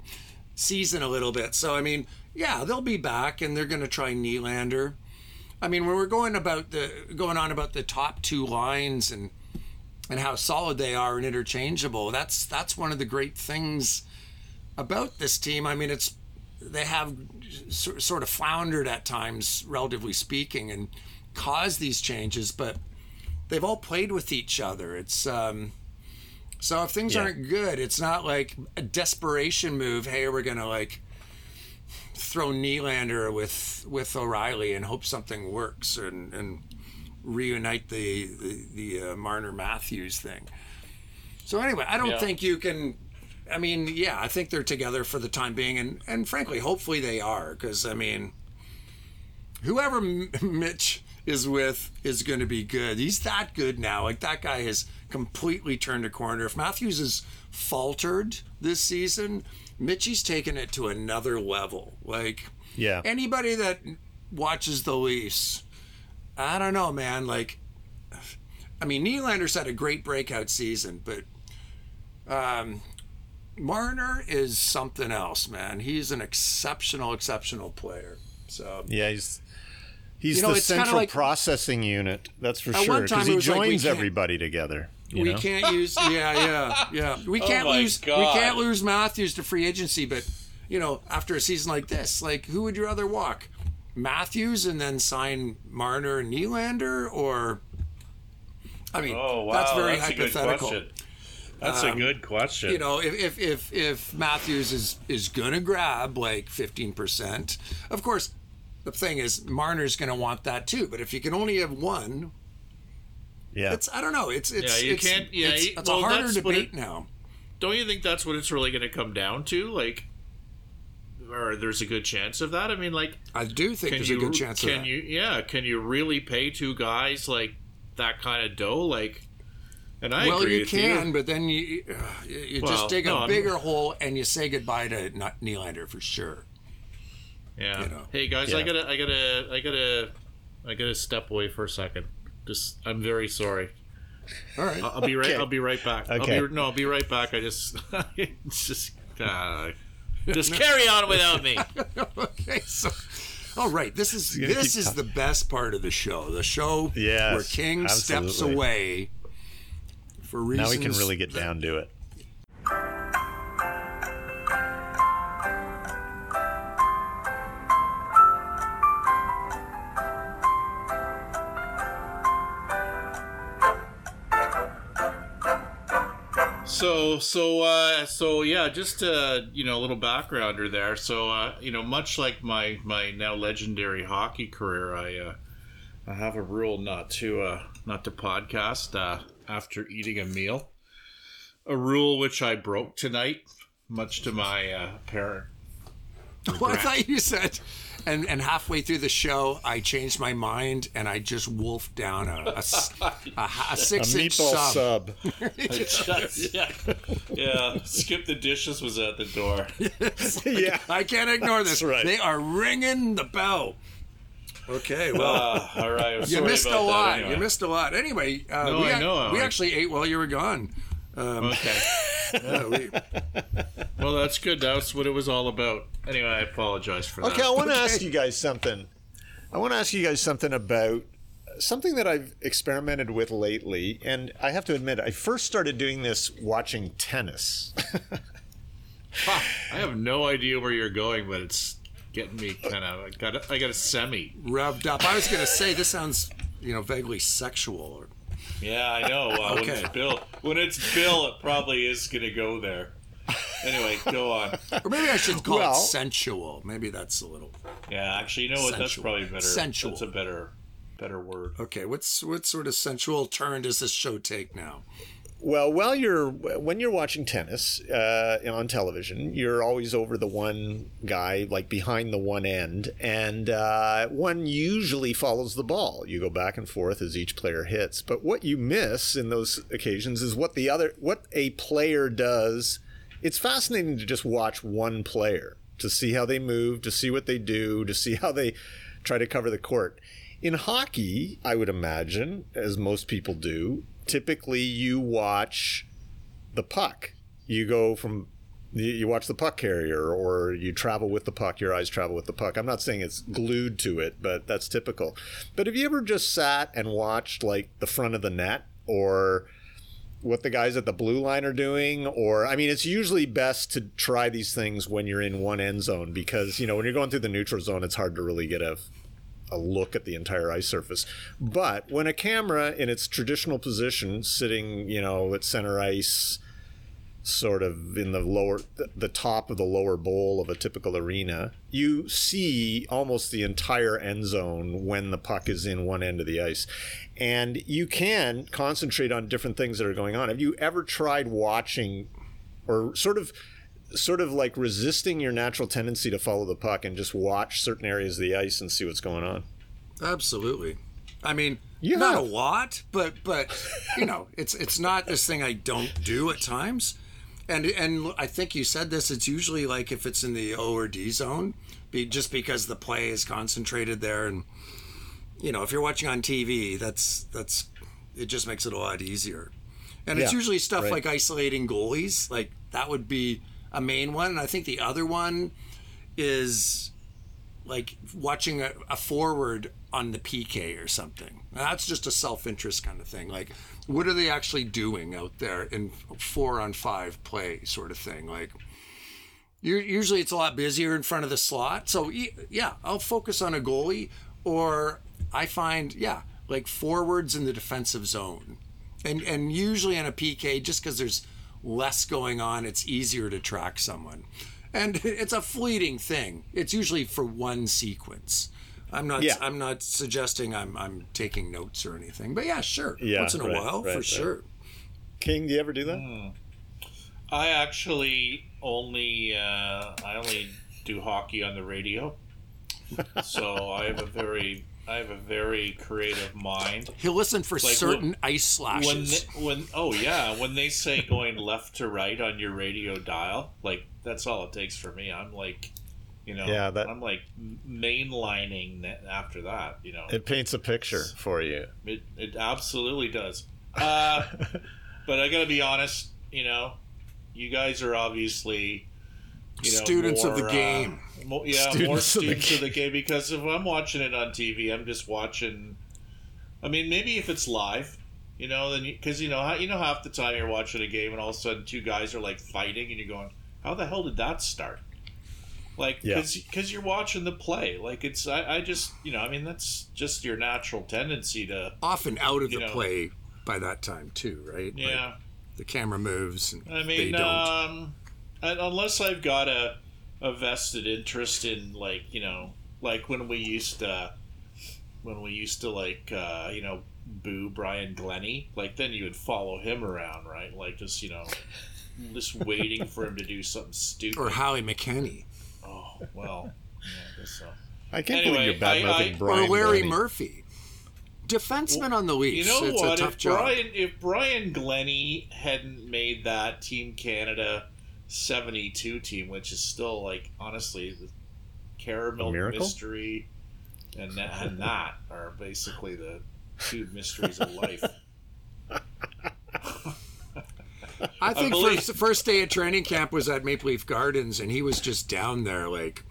season a little bit. So I mean, yeah, they'll be back and they're going to try Nylander. I mean, when we're going about the going on about the top two lines and and how solid they are and interchangeable, that's that's one of the great things about this team. I mean, it's they have sort of floundered at times, relatively speaking, and caused these changes, but they've all played with each other. It's um, so if things Yeah. aren't good, it's not like a desperation move. Hey, we're gonna like throw Nylander with with O'Reilly and hope something works and and reunite the the, the uh, Marner Matthews thing. So anyway, I don't Yeah. think you can. I mean, yeah, I think they're together for the time being, and and frankly, hopefully they are, because I mean, whoever M- Mitch is with is going to be good. He's that good now. Like that guy has completely turned a corner. If Matthews has faltered this season, Mitchie's taken it to another level. Like Yeah. anybody that watches the Leafs, I don't know, man. Like, I mean, Nylander's had a great breakout season, but um, Marner is something else, man. He's an exceptional, exceptional player. So Yeah, he's he's You know, the central like- processing unit. That's for sure because he was like, joins everybody together. You we know? can't use, yeah, yeah, yeah. We can't my lose, we can't lose Matthews to free agency. But you know, after a season like this, like who would you rather walk? Matthews and then sign Marner and Nylander, or I mean, Oh wow, that's very a good hypothetical. question. That's a um, good question. you know, if if if, if Matthews is is gonna grab like fifteen percent, of course, the thing is Marner's gonna want that too. But if you can only have one, Yeah. it's I don't know. It's it's Yeah, you it's, can't- yeah, it's, it's well, a harder debate it- now. Don't you think that's what it's really going to come down to? Like, or there's a good chance of that. I mean, like, I do think there's you a good chance of can that. you yeah can you really pay two guys like that kind of dough like? And I well, agree you with can, you. but then you uh, you you Well, just dig no, a I'm- bigger hole and you say goodbye to not Nylander for sure. Yeah. you know. Hey guys, I gotta, I gotta, I gotta, I gotta step away for a second. Just, I'm very sorry. All right. I'll, I'll be right. Okay. I'll be right back. Okay. I'll be, no, I'll be right back. I just, it's just, uh, just carry on without me. okay, so Oh right, this is this is talk- the best part of the show. The show Yes, where King steps away for reasons. Now we can really get down to it. So so uh, so yeah, just uh, you know a little backgrounder there. So uh, you know, much like my my now legendary hockey career, I uh, I have a rule not to uh, not to podcast uh, after eating a meal. A rule which I broke tonight, much to my uh, apparent Well, I thought you said, and and halfway through the show, I changed my mind and I just wolfed down a, a s- a ha- a A six inch meatball sub. sub. Just- yeah, yeah. Skip the dishes was at the door. yeah. I can't ignore this. That's right. They are ringing the bell. Okay, well. Uh, all right, I'm You missed a lot. anyway. You missed a lot. Anyway, uh, No, we, I know. we actually ate while you were gone. Okay. Yeah, we- Well, that's good. That's what it was all about. Anyway, I apologize for that. Okay, I want to Okay. ask you guys something. I want to ask you guys something about uh, something that I've experimented with lately, and I have to admit, I first started doing this watching tennis. Ha, I have no idea where you're going, but it's getting me kind of. I got. A, I got a semi. revved up. I was going to say this sounds, you know, vaguely sexual. Yeah, I know. Uh, When it's Bill, when it's Bill, it probably is gonna go there. Anyway, go on. Or maybe I should call Well- it sensual. Maybe that's a little. Yeah, actually, you know what? That's probably better. Sensual. That's a better, better word. Okay, what's what sort of sensual turn does this show take now? Well, while you're when you're watching tennis uh, on television, you're always over the one guy, like behind the one end, and uh, one usually follows the ball. You go back and forth as each player hits. But what you miss in those occasions is what the other, what a player does. It's fascinating to just watch one player to see how they move, to see what they do, to see how they try to cover the court. In hockey, I would imagine, as most people do, typically you watch the puck. You go from you, watch the puck carrier or you travel with the puck, your eyes travel with the puck. I'm not saying it's glued to it, but that's typical. But have you ever just sat and watched like the front of the net or what the guys at the blue line are doing or i mean it's usually best to try these things when you're in one end zone because you know when you're going through the neutral zone it's hard to really get a a look at the entire ice surface. But when a camera in its traditional position sitting you know at center ice sort of in the lower the, top of the lower bowl of a typical arena you see almost the entire end zone when the puck is in one end of the ice. And you can concentrate on different things that are going on. Have you ever tried watching or sort of sort of like resisting your natural tendency to follow the puck and just watch certain areas of the ice and see what's going on Absolutely. I mean, You not a lot, but but you know, it's it's not this thing I don't do at times. And and I think you said this. It's usually like if it's in the O or D zone, be just because the play is concentrated there, and you know, if you're watching on TV, that's that's it just makes it a lot easier. And it's usually stuff right. like isolating goalies, like that would be a main one. And I think the other one is like watching a, a forward on the PK or something. That's just a self interest kind of thing. Like, what are they actually doing out there in four on five play sort of thing? Like, usually it's a lot busier in front of the slot. So yeah, I'll focus on a goalie, or I find yeah like forwards in the defensive zone, and and usually in a PK just because there's less going on, it's easier to track someone, and it's a fleeting thing. It's usually for one sequence. I'm not. Yeah. I'm not suggesting I'm. I'm taking notes or anything. But yeah, sure. Yeah, Once in a right, while, right, for right. sure. king do you ever do that I actually only uh, I only do hockey on the radio, so I have a very I have a very creative mind. He'll listen for Like, certain ice When slashes. they, when oh yeah, when they say going left to right on your radio dial, like that's all it takes for me. I'm like, you know, Yeah, that- I'm like mainlining that after that. You know, it paints a picture for you It it absolutely does. Uh, but I gotta be honest, you know, you guys are obviously you know, Students of the more, uh, game. mo- yeah, Students more of the students of the game. Because if I'm watching it on TV, I'm just watching. I mean, maybe if it's live, you know, then because you, know how you know half the time you're watching a game and all of a sudden two guys are like fighting and you're going, how the hell did that start? Like, Yeah. because you're watching the play. Like it's I, I just you know I mean that's just your natural tendency to Often out of the know. play by that time too, right? Like, yeah. the camera moves and I they mean, don't. um, unless I've got a, a vested interest in like you know, like when we used to, when we used to like uh, you know, boo Brian Glennie, like then you would follow him around, right? Like just you know, just waiting for him to do something stupid. or Howie McKenny. oh well, yeah, I guess so. I can't Anyway, believe you're bad mouthing I- Brian. or Larry Glennie. Murphy. Defenseman on the league. You know it's what? a tough If job. Brian, if Brian Glennie hadn't made that Team Canada '72 team, which is still like honestly the Caramilk mystery and that, and that are basically the two mysteries of life. I think believe- first first day at training camp was at Maple Leaf Gardens, and he was just down there like,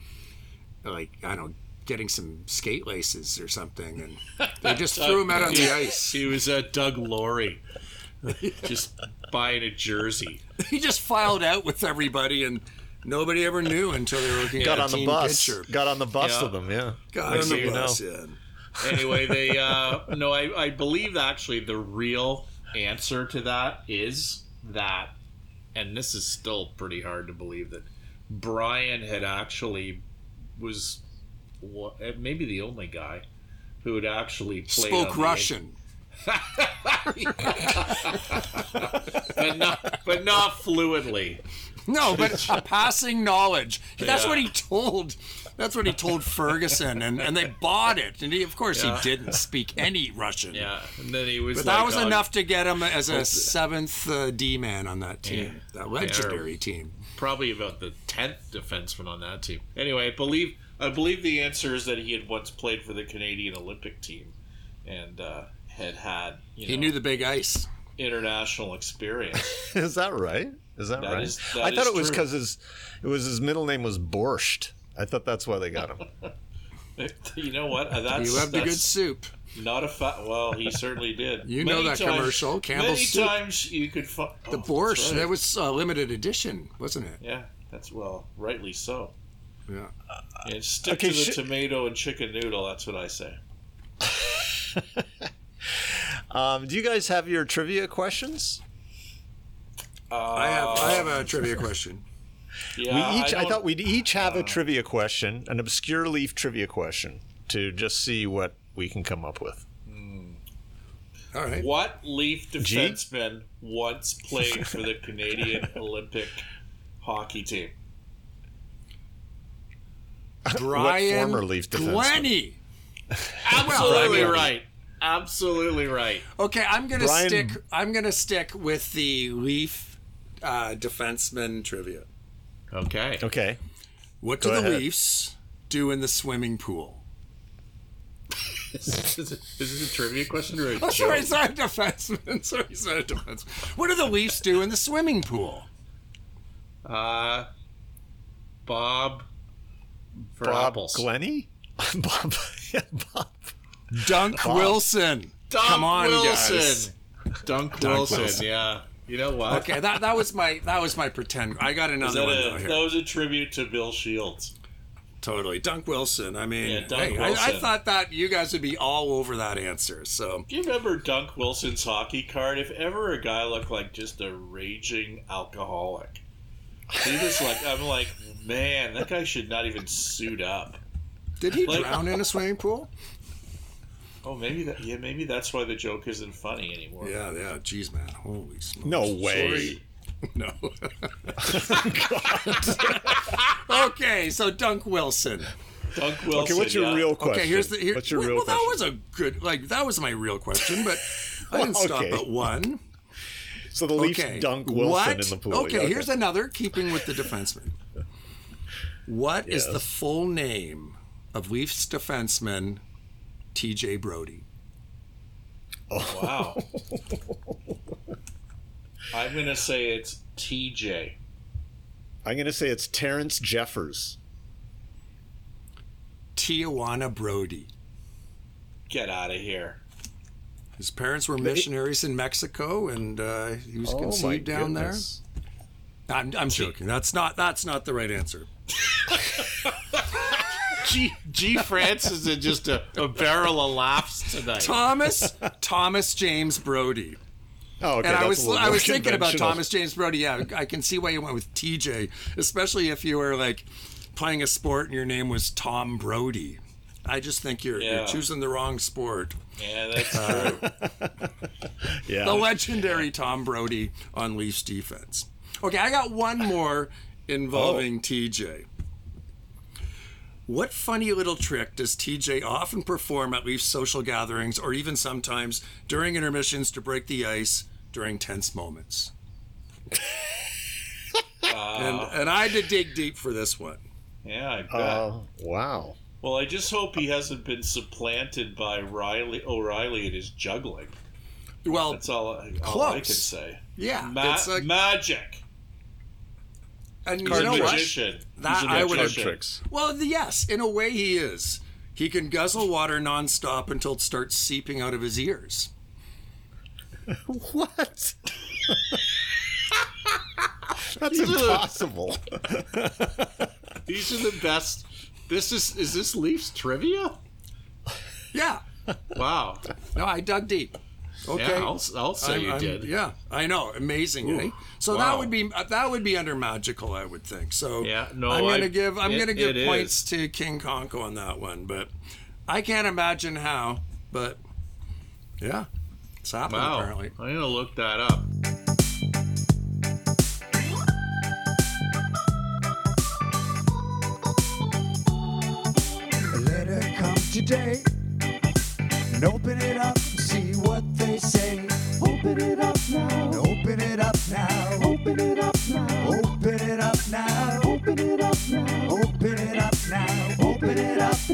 like I don't know, getting some skate laces or something, and they just threw him out on the ice. He was at Doug Laurie, just buying a jersey. He just filed out with everybody, and nobody ever knew until they were looking Got at on a the team bus. picture. Got on the bus Yeah. with them. Yeah. Got Next on the thing you know. bus, yeah. anyway, they uh, no, I, I believe actually the real answer to that is that, and this is still pretty hard to believe that Brian had actually was wa- maybe the only guy who had actually played Spoke on the- Russian. But not but not fluently. No, but a passing knowledge. That's Yeah. what he told. That's what he told Ferguson, and, and they bought it. And he, of course, Yeah. he didn't speak any Russian. Yeah, and then he was. But like, that was oh, enough to get him as a seventh uh, D man on that team, that legendary team. probably about the tenth defenseman on that team. Anyway, I believe I believe the answer is that he had once played for the Canadian Olympic team, and uh, had had you know He knew the big ice. international experience. Is that right? Is that, That right? is- that I thought is it was because his it was his middle name was Borscht. I thought that's why they got him. you know what? Uh, That's, You loved the good soup. not a fa- well. He certainly did. You know that commercial, Campbell's Many soup. times you could find The borscht. That was a limited edition, wasn't it? yeah. That's well, rightly so. Yeah. And stick Okay, to the sh- tomato and chicken noodle. That's what I say. Um, do you guys have your trivia questions? Uh, I have I have a trivia question. Yeah, we each I, don't- thought we'd each have a uh. trivia question, an obscure leaf trivia question, to just see what we can come up with. Hmm. All right. What Leaf defenseman once played for the Canadian Olympic hockey team? Brian former Leaf defenseman? Glennie. Absolutely I right. Absolutely right. Okay, I'm gonna Brian- stick. I'm gonna stick with the Leaf uh, defenseman trivia. Okay. Okay. What Go do the ahead. Leafs do in the swimming pool? is, this, is this a trivia question or a Oh, joke? sorry, sorry, defenseman. Sorry, sorry, defenseman. What do the Leafs do in the swimming pool? Uh, Bob for Bob apples. Glennie? Bob, yeah, Bob. Dunk Wilson. Dunk Come on, Wilson. Dunk, Wilson. Wilson. Yeah. You know what? Okay, that that was my that was my pretend. I got another that, one a, though here. that was a tribute to Bill Shields. Totally, Dunk Wilson. I mean, Yeah, Dunk hey, I, I thought that you guys would be all over that answer. So Do you remember Dunk Wilson's hockey card? If ever a guy looked like just a raging alcoholic, he was like, I'm like, man, that guy should not even suit up. did he Like- drown in a swimming pool? Oh, maybe that. Yeah, maybe that's why the joke isn't funny anymore. Yeah, yeah. Jeez, man. Holy smokes. No way. Sorry. No. okay, so Dunk Wilson. Dunk Wilson. Okay, what's your yeah. real question? Okay, here's the here, what's your well, real well, that question? was a good like that was my real question, but I didn't Well, stop okay. at one. so the Leafs Okay. dunk Wilson what? in the pool. Okay, here's another keeping with the defenseman. What is Yes. the full name of Leafs defenseman TJ Brodie? Oh. Wow. I'm gonna say it's TJ. I'm going to say it's Terrence Jeffers. Tijuana Brodie. Get out of here. His parents were missionaries in Mexico, and uh, he was Oh, conceived down goodness. there. I'm, I'm joking. That's not that's not the right answer. G. G. Francis is just a, a barrel of laughs tonight. Thomas Thomas James Brodie. Oh, okay. and I that's was a little I more was thinking about. Thomas James Brodie. Yeah, I can see why you went with TJ, especially if you were like playing a sport and your name was Tom Brodie. I just think you're, Yeah. you're choosing the wrong sport. Yeah, that's uh, true. Yeah. The legendary Tom Brodie on Leafs defense. Okay, I got one more involving Oh. TJ. What funny little trick does TJ often perform at Leafs social gatherings or even sometimes during intermissions to break the ice during tense moments? and, and I had to dig deep for this one. Yeah, I bet. Uh, wow. well, I just hope he hasn't been supplanted by Riley O'Reilly in his juggling. Well, That's all, I- all I can say. yeah, Ma- it's like, magic. And you know a what? magician. That He's a I would- Card magician. tricks. Well, the- yes, in a way he is. He can guzzle water nonstop until it starts seeping out of his ears. What? That's impossible. These are the best. This is is this Leafs trivia? Yeah. Wow. No, I dug deep. Okay. Yeah, I'll, I'll say I'm- you I'm- did. Yeah, I know. Amazing, eh? So wow. that would be uh, that would be under magical, I would think. So Yeah, no, I'm gonna I- give I'm it- gonna give points is. to King Conko on that one, but I can't imagine how. But yeah, it's happening Wow. apparently. I'm gonna look that up. Let her come today and open it up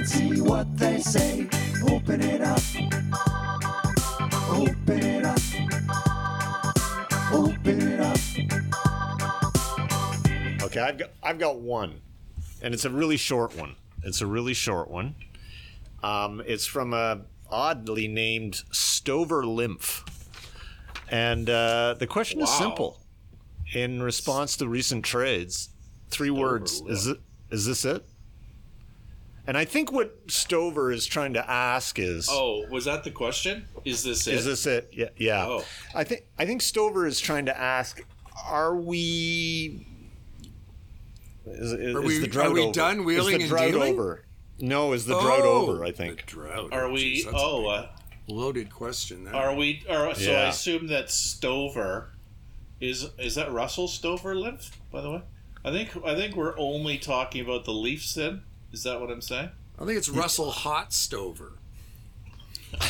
and see what they say. Open it up. Open it up. Open it up. Okay, I've got I've got one, and it's a really short one. It's a really short one. Um, it's from a oddly named Stover Lymph, and uh, the question is simple. In response to recent trades, three words. Is it? Is this it? And I think what Stover is trying to ask is. Oh, was that the question? Is this it? Is this it? Yeah, yeah. Oh. I think I think Stover is trying to ask: Are we? Is, is, Are is we- the drought are we over? done wheeling is the and drought dealing? over? No, is the drought Oh, over? I think. the drought. Are we? Jeez, a oh, uh, loaded question. There. are we? Are, so I assume that Stover is is that Russell Stover lymph? By the way, I think I think we're only talking about the Leafs. Then is that what I'm saying? I think it's Russell Hotstover.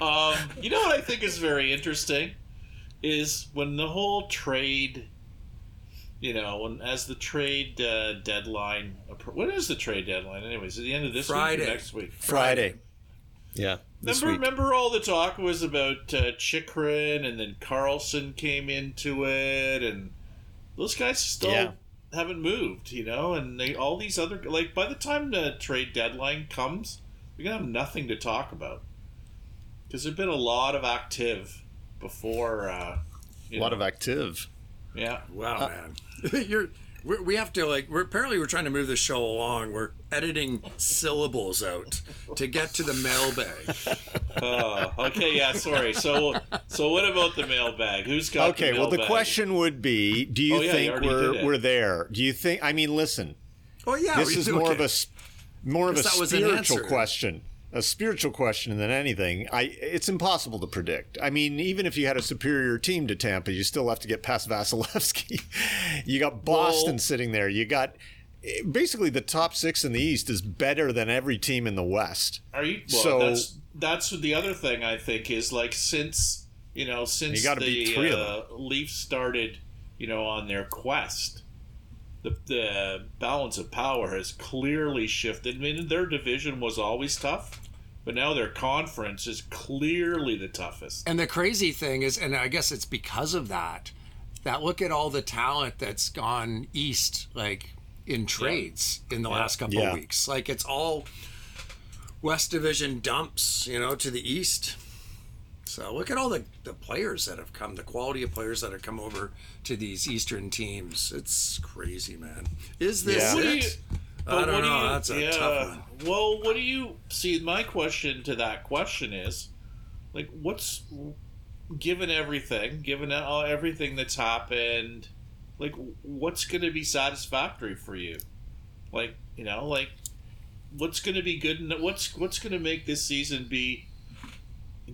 Um, you know what I think is very interesting is when the whole trade, you know, when as the trade uh, deadline. appro- When is the trade deadline? Anyways, at the end of this week Friday. or next week? Friday. Yeah. This Remember, week. remember all the talk was about uh, Chychrun, and then Karlsson came into it, and those guys still Yeah. haven't moved, you know. And they all these other like by the time the trade deadline comes, we're gonna have nothing to talk about because there's been a lot of active before. Uh, A lot of active. yeah. Wow, man, you're. We're, we have to like. We're apparently we're trying to move the show along. We're editing syllables out to get to the mailbag. Oh, okay. Yeah. Sorry. So, so what about the mailbag? Who's got? Okay. The well, the question would be: Do you Oh, yeah, think already we're we're there? Do you think? I mean, listen. Oh yeah, this is more of okay. a s- more of a Guess that was an spiritual question a spiritual question than anything i it's impossible to predict. I mean even if you had a superior team to tampa you still have to get past Vasilevskiy. You got boston Well- sitting there. You got basically the top six in the east is better than every team in the west. Are you? Well, So- that's that's the other thing I think is like since you know since You the uh, Leafs started, you know, on their quest, the the balance of power has clearly shifted. I mean, their division was always tough, But now their conference is clearly the toughest. And the crazy thing is, and I guess it's because of that, that look at all the talent that's gone east, like in trades in the last couple Yeah. of weeks. Like it's all West Division dumps, you know, to the east. So look at all the, the players that have come, the quality of players that have come over to these eastern teams. It's crazy, man. Is this Yeah. What do it? You- I But don't what do know. you- That's a yeah. tough one. Well, what do you see? My question to that question is, like, what's given everything, given all everything that's happened, like, what's going to be satisfactory for you? Like, you know, like, what's going to be good? en- What's what's going to make this season be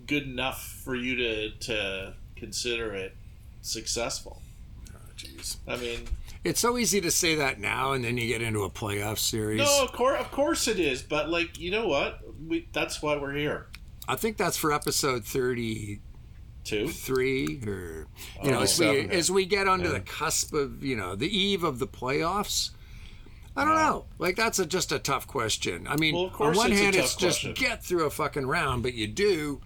good enough for you to to consider it successful? Oh, Jeez. I mean, It's so easy to say that now, and then you get into a playoff series. no, of course, of course it is. But like, you know what? We that's why we're here. I think that's for episode 33 Two. or you know Oh, as we yeah. as we get onto the cusp of, you know, the eve of the playoffs. I don't know. Like that's a, just a tough question. I mean, Well, on one it's hand it's just question. get through a fucking round, but you do.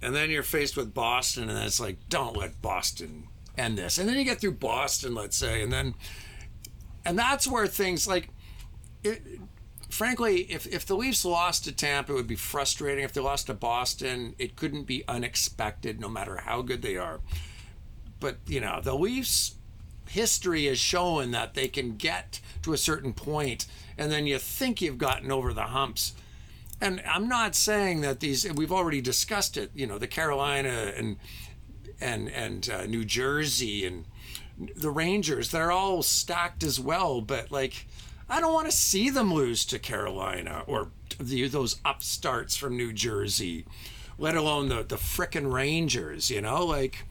And then you're faced with Boston and it's like don't let Boston end this. And then you get through Boston, let's say, and then and that's where things like it, frankly, if, if the Leafs lost to Tampa, it would be frustrating. If they lost to Boston, it couldn't be unexpected, no matter how good they are. But, you know, the Leafs history has shown that they can get to a certain point and then you think you've gotten over the humps. And I'm not saying that these, we've already discussed it, you know, the Carolina and, and, and uh, New Jersey and the Rangers, they're all stacked as well. But like, I don't want to see them lose to Carolina or the, those upstarts from New Jersey, let alone the the frickin' Rangers. You know, like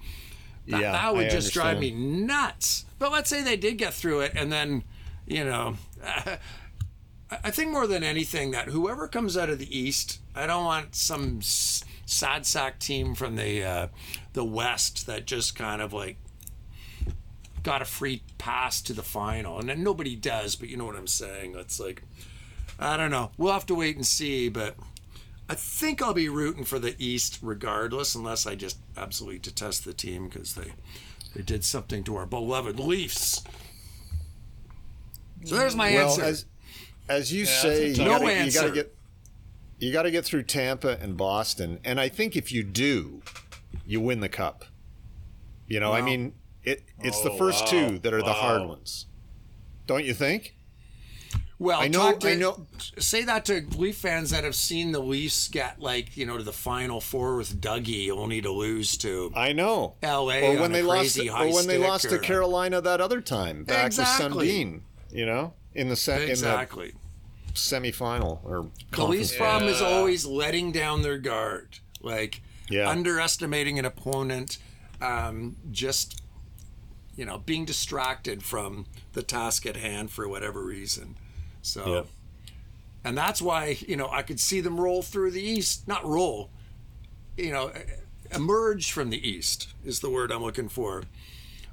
that, Yeah, that would I just drive me nuts. But let's say they did get through it, and then you know. I think more than anything that whoever comes out of the East, I don't want some s- sad sack team from the uh, the West that just kind of like got a free pass to the final, and then nobody does. But you know what I'm saying? It's like I don't know. We'll have to wait and see, but I think I'll be rooting for the East regardless, unless I just absolutely detest the team because they they did something to our beloved Leafs. So there's my Well, answer. as as you that's say, you gotta, No you answer. gotta get you gotta get through Tampa and Boston, and I think if you do, you win the cup. You know, I mean, it it's the Oh, first wow. two that are the hard ones. Don't you think? Well, I know- to, I know- Say that to Leaf fans that have seen the Leafs get like you know to the Final Four with Dougie, only to lose to I know. L.A. Or on when a they lost, or when they stick lost to Carolina that other time back Exactly. with Sundin. You know, in the se- Exactly. in the semifinal or The Leafs' conference. problem is always letting down their guard, like Yeah. underestimating an opponent, um, just you know being distracted from the task at hand for whatever reason. So, Yeah. and that's why you know I could see them roll through the East, not roll, you know, emerge from the East is the word I'm looking for,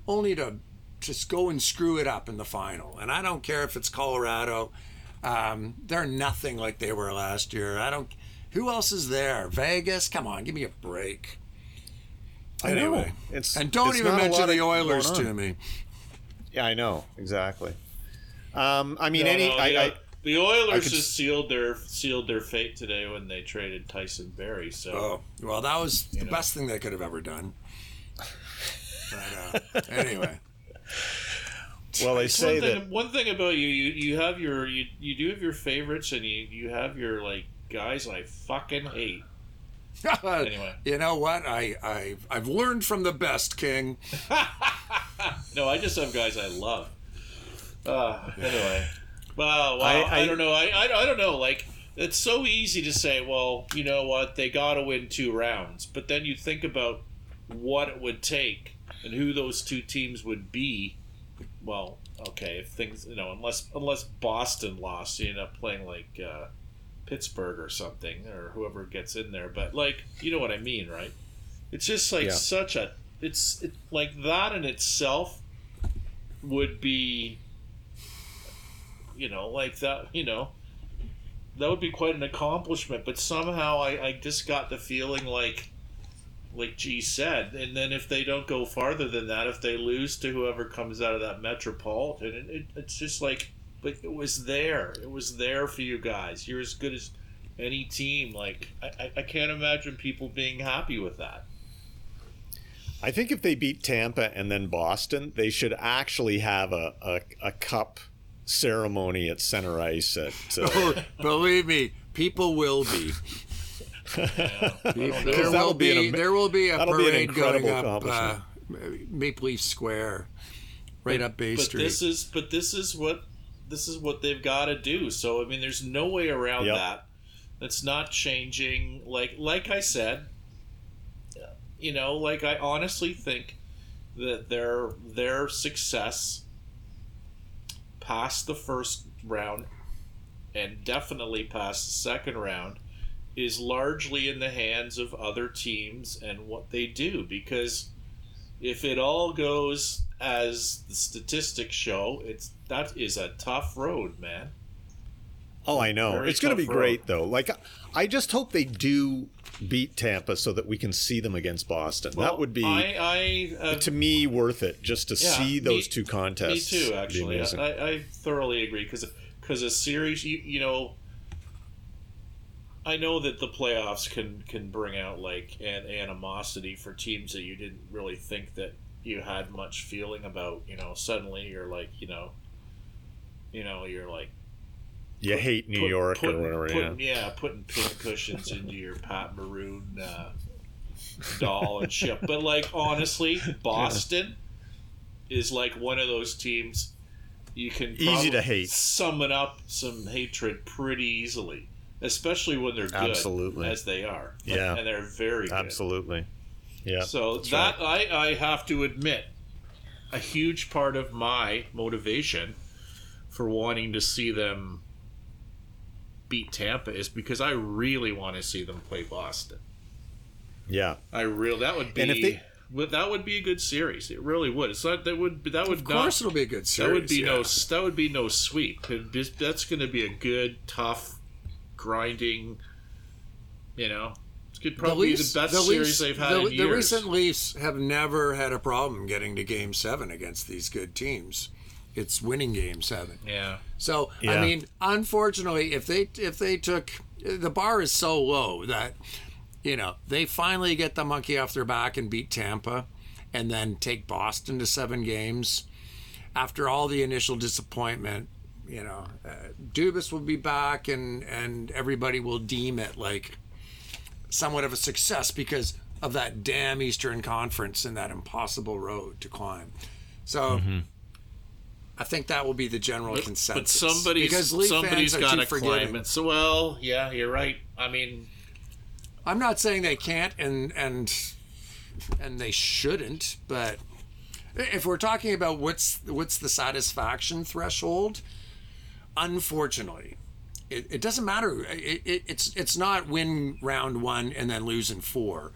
only to just go and screw it up in the final. And I don't care if it's Colorado. Um, they're nothing like they were last year. I don't. Who else is there? Vegas? Come on, give me a break. I. Anyway, It's and don't it's even mention the Oilers to me. Yeah, I know exactly. Um, I mean, No, any no, I, the, I the Oilers could just sealed their sealed their fate today when they traded Tyson Barrie. So Oh, well, that was the know. best thing they could have ever done. But, uh, anyway, well, they say one thing, that one thing about you, you you have your you, you do have your favorites and you you have your like guys I fucking hate. Anyway. you know what? I, I I've learned from the best, King. No, I just have guys I love. Uh, anyway, well, wow, I- I, I- don't know. I, I I don't know. Like it's so easy to say. Well, you know what? They got to win two rounds, but then you think about what it would take and who those two teams would be. Well, okay, if things you know, unless unless Boston lost, you end up playing like uh, Pittsburgh or something, or whoever gets in there. But like, you know what I mean, right? It's just like Yeah. such a. It's it, like that in itself would be you know like that you know that would be quite an accomplishment. But somehow I, I just got the feeling like like G said, and then if they don't go farther than that, if they lose to whoever comes out of that Metropolitan, it, it, it's just like, but it was there. It was there for you guys. You're as good as any team. Like I, I can't imagine people being happy with that. I think if they beat Tampa and then Boston, they should actually have a, a, a cup ceremony at center ice. At uh, oh, believe me, people will be. there will be, an, there will be a parade be going up uh, Maple Leaf Square, right but, up Bay but Street. This is but this is what this is what they've got to do. So I mean, there's no way around yep. that. That's not changing. Like like I said, you know, like I honestly think that their their success past the first round and definitely past the second round is largely in the hands of other teams and what they do because if it all goes as the statistics show it's that is a tough road man. Oh i know. Very it's going to be road. great though. Like i just hope they do beat tampa so that we can see them against boston. Well, that would be I, I uh, to me worth it just to yeah, see those me, two contests me too actually. I, I thoroughly agree because because a series you, you know I know that the playoffs can can bring out like an animosity for teams that you didn't really think that you had much feeling about. You know, suddenly you're like, you know, you know, you're like, you put, hate New put, York putting, or whatever. Putting, yeah. yeah, putting pin cushions into your Pat Maroon uh, doll and shit. But like honestly, Boston yeah. is like one of those teams you can easy to hate. Summon up some hatred pretty easily especially when they're good, absolutely as they are. Yeah, and they're very good. absolutely. Yeah. So that right. I I have to admit, a huge part of my motivation for wanting to see them beat Tampa is because I really want to see them play Boston. Yeah, I real that would be. And if they, that would be a good series. It really would. It's not that would that would of course not, it'll be a good series. That would be yeah. no that would be no sweep. That's going to be a good tough grinding. You know, it could probably the Leafs, be the best the series Leafs, they've had the, in years. The recent Leafs have never had a problem getting to Game Seven against these good teams. It's winning Game Seven. Yeah. So yeah. I mean, unfortunately, if they if they took the bar is so low that you know they finally get the monkey off their back and beat Tampa, and then take Boston to seven games after all the initial disappointment you know, uh, Dubas will be back, and and everybody will deem it like somewhat of a success because of that damn Eastern Conference and that impossible road to climb. So. Mm-hmm. I think that will be the general but, consensus. But somebody's because somebody's got to climb it. So well, yeah, you're right. I mean, I'm not saying they can't and and and they shouldn't, but if we're talking about what's what's the satisfaction threshold, unfortunately, it, it doesn't matter. It, it, it's it's not win round one and then lose in four,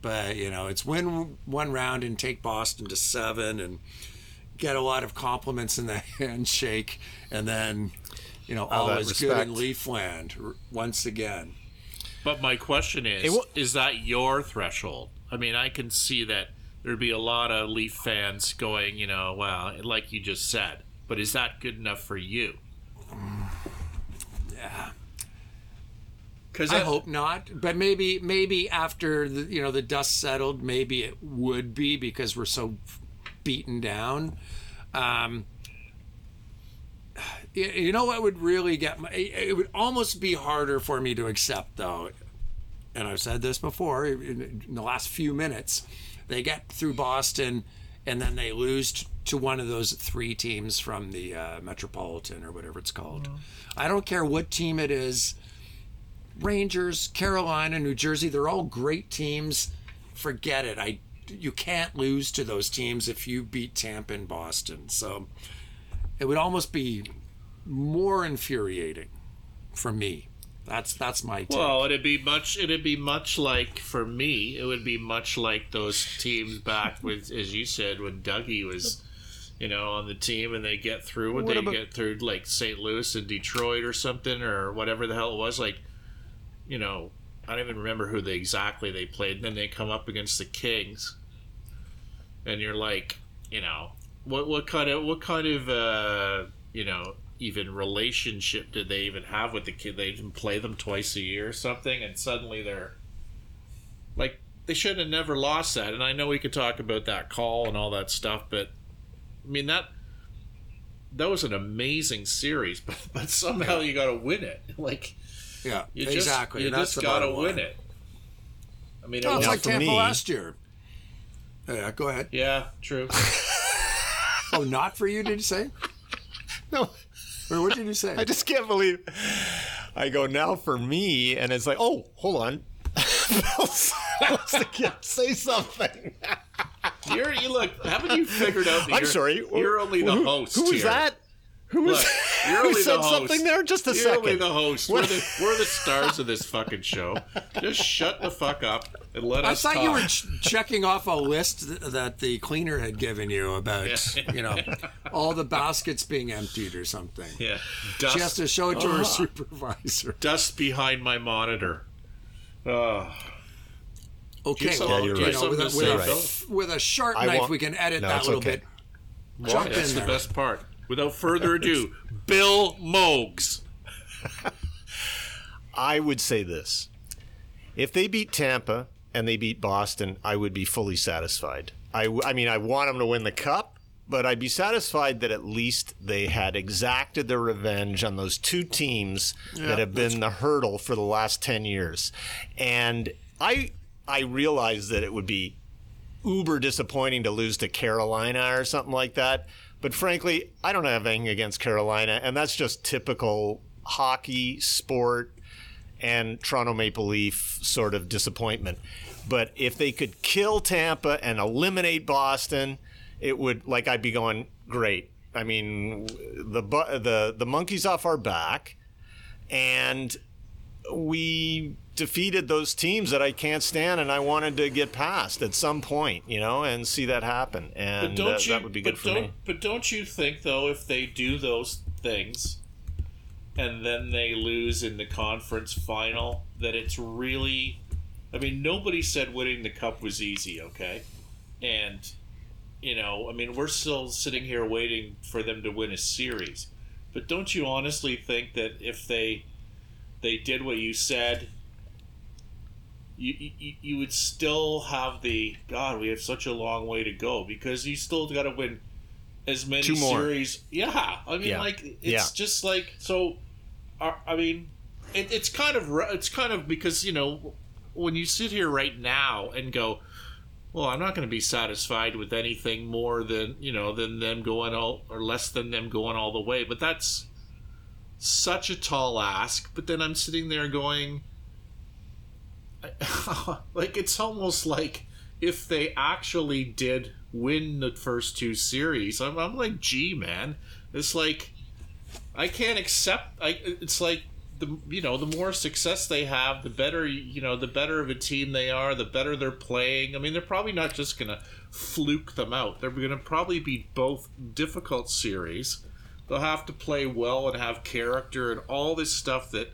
but you know it's win one round and take Boston to seven and get a lot of compliments in the handshake, and then you know all, all is good in Leafland once again. But my question is: w- Is that your threshold? I mean, I can see that there'd be a lot of Leaf fans going, you know, well, like you just said. But is that good enough for you? Yeah. Because I hope not, but maybe maybe after the you know the dust settled, maybe it would be because we're so beaten down. Um, you know what would really get my, it would almost be harder for me to accept though and i've said this before in the last few minutes they get through boston and then they lose to one of those three teams from the uh, Metropolitan or whatever it's called. I don't care what team it is. Rangers, Carolina, New Jersey, they're all great teams. Forget it. I you can't lose to those teams if you beat Tampa and Boston. So it would almost be more infuriating for me. That's that's my take. Well, it'd be much. It'd be much like for me. It would be much like those teams back with, as you said, when Dougie was you know, on the team, and they get through. What they about- get through like St. Louis and Detroit or something, or whatever the hell it was? Like, you know, I don't even remember who they exactly they played. And then they come up against the Kings, and you're like, you know, what what kind of what kind of uh, you know even relationship did they even have with the kid? They even play them twice a year or something, and suddenly they're like they should have never lost that. And I know we could talk about that call and all that stuff, but I mean that that was an amazing series, but but somehow you got to win it. Like Yeah, you just exactly. you That's just got to win it. I mean, it was, like for Tampa me- last year. Yeah, go ahead. yeah, true. Oh, not for you, did you say? No, Or what did you say? I just can't believe. I go now for me, and it's like, oh, hold on. say something. You're you look. Haven't you figured out? That I'm you're, sorry. You're only the Who- host. Who was here. that? Who was? Look, who said the host. something there? Just a you're second. only the host. We're the, we're the stars of this fucking show. Just shut the fuck up and let I us I thought talk. you were ch- checking off a list th- that the cleaner had given you about, you know, all the baskets being emptied or something. yeah, dust. She has to show it to her ah. supervisor. dust behind my monitor. Oh, Okay, some- well, Yeah, you're you right. know, with, a, with, to a, say, with a sharp I knife, want- we can edit No, that little okay. bit. Jump that's in the there. best part. Without further ado, Bill Mogs. I would say this: if they beat Tampa and they beat Boston, I would be fully satisfied. I mean, I want them to win the cup, but I'd be satisfied that at least they had exacted their revenge on those two teams that have been the hurdle for the last ten years, and I I realize that it would be uber disappointing to lose to Carolina or something like that. But frankly, I don't have anything against Carolina, and that's just typical hockey sport and Toronto Maple Leaf sort of disappointment. But if they could kill Tampa and eliminate Boston, it would like I'd be going great. I mean, the the the monkeys off our back, and we defeated those teams that I can't stand, and I wanted to get past at some point, you know, and see that happen. And But don't uh, you? that would be good but for don't, me. But don't you think though, if they do those things, and then they lose in the conference final, that it's really? I mean, nobody said winning the cup was easy. Okay, and you know, I mean, we're still sitting here waiting for them to win a series. But don't you honestly think that if they they did what you said, you, you, you would still have the God. We have such a long way to go because you still got to win as many Two more. series. Yeah, I mean, Yeah. like it's Yeah. just like so. uh, I mean, it, it's kind of it's kind of because you know when you sit here right now and go, well, I'm not going to be satisfied with anything more than you know than them going all or less than them going all the way. But that's such a tall ask. But then I'm sitting there going, like it's almost like if they actually did win the first two series, I'm, I'm like, gee, man, it's like I can't accept. I it's like the you know the more success they have, the better you know the better of a team they are, the better they're playing. I mean, they're probably not just gonna fluke them out. They're gonna probably be both difficult series. They'll have to play well and have character and all this stuff that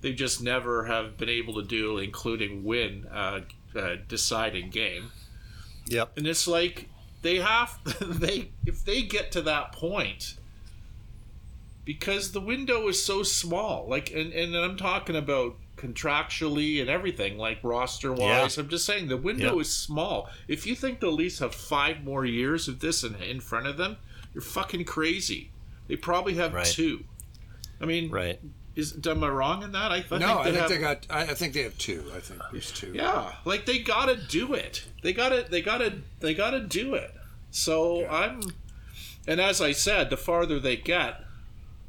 they just never have been able to do, including win uh, a deciding game. Yep. And it's like they have they if they get to that point because the window is so small. Like and, and I'm talking about contractually and everything, like roster wise. Yeah. I'm just saying the window Yeah. is small. If you think the Leafs have five more years of this in, in front of them, you're fucking crazy. They probably have Right. two. I mean, Right. Is am I wrong in that? I, I No, I think have, they got. I, I think they have two. I think there's two. yeah, like they gotta do it. They gotta, they gotta, they gotta do it. So I'm, and as I said, the farther they get,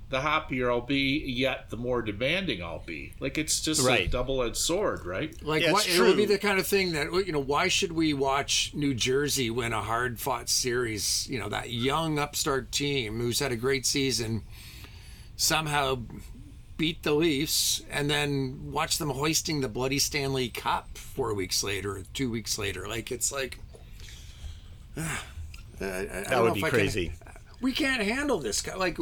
the happier I'll be. Yet the more demanding I'll be. Like it's just a double-edged sword, right? Like Yeah, what, it's it would be the kind of thing that you know. Why should we watch New Jersey win a hard-fought series? You know that young upstart team who's had a great season somehow beat the Leafs, and then watch them hoisting the bloody Stanley Cup four weeks later, two weeks later. Like it's like, I, I That would be I can- crazy. we can't handle this guy. Like,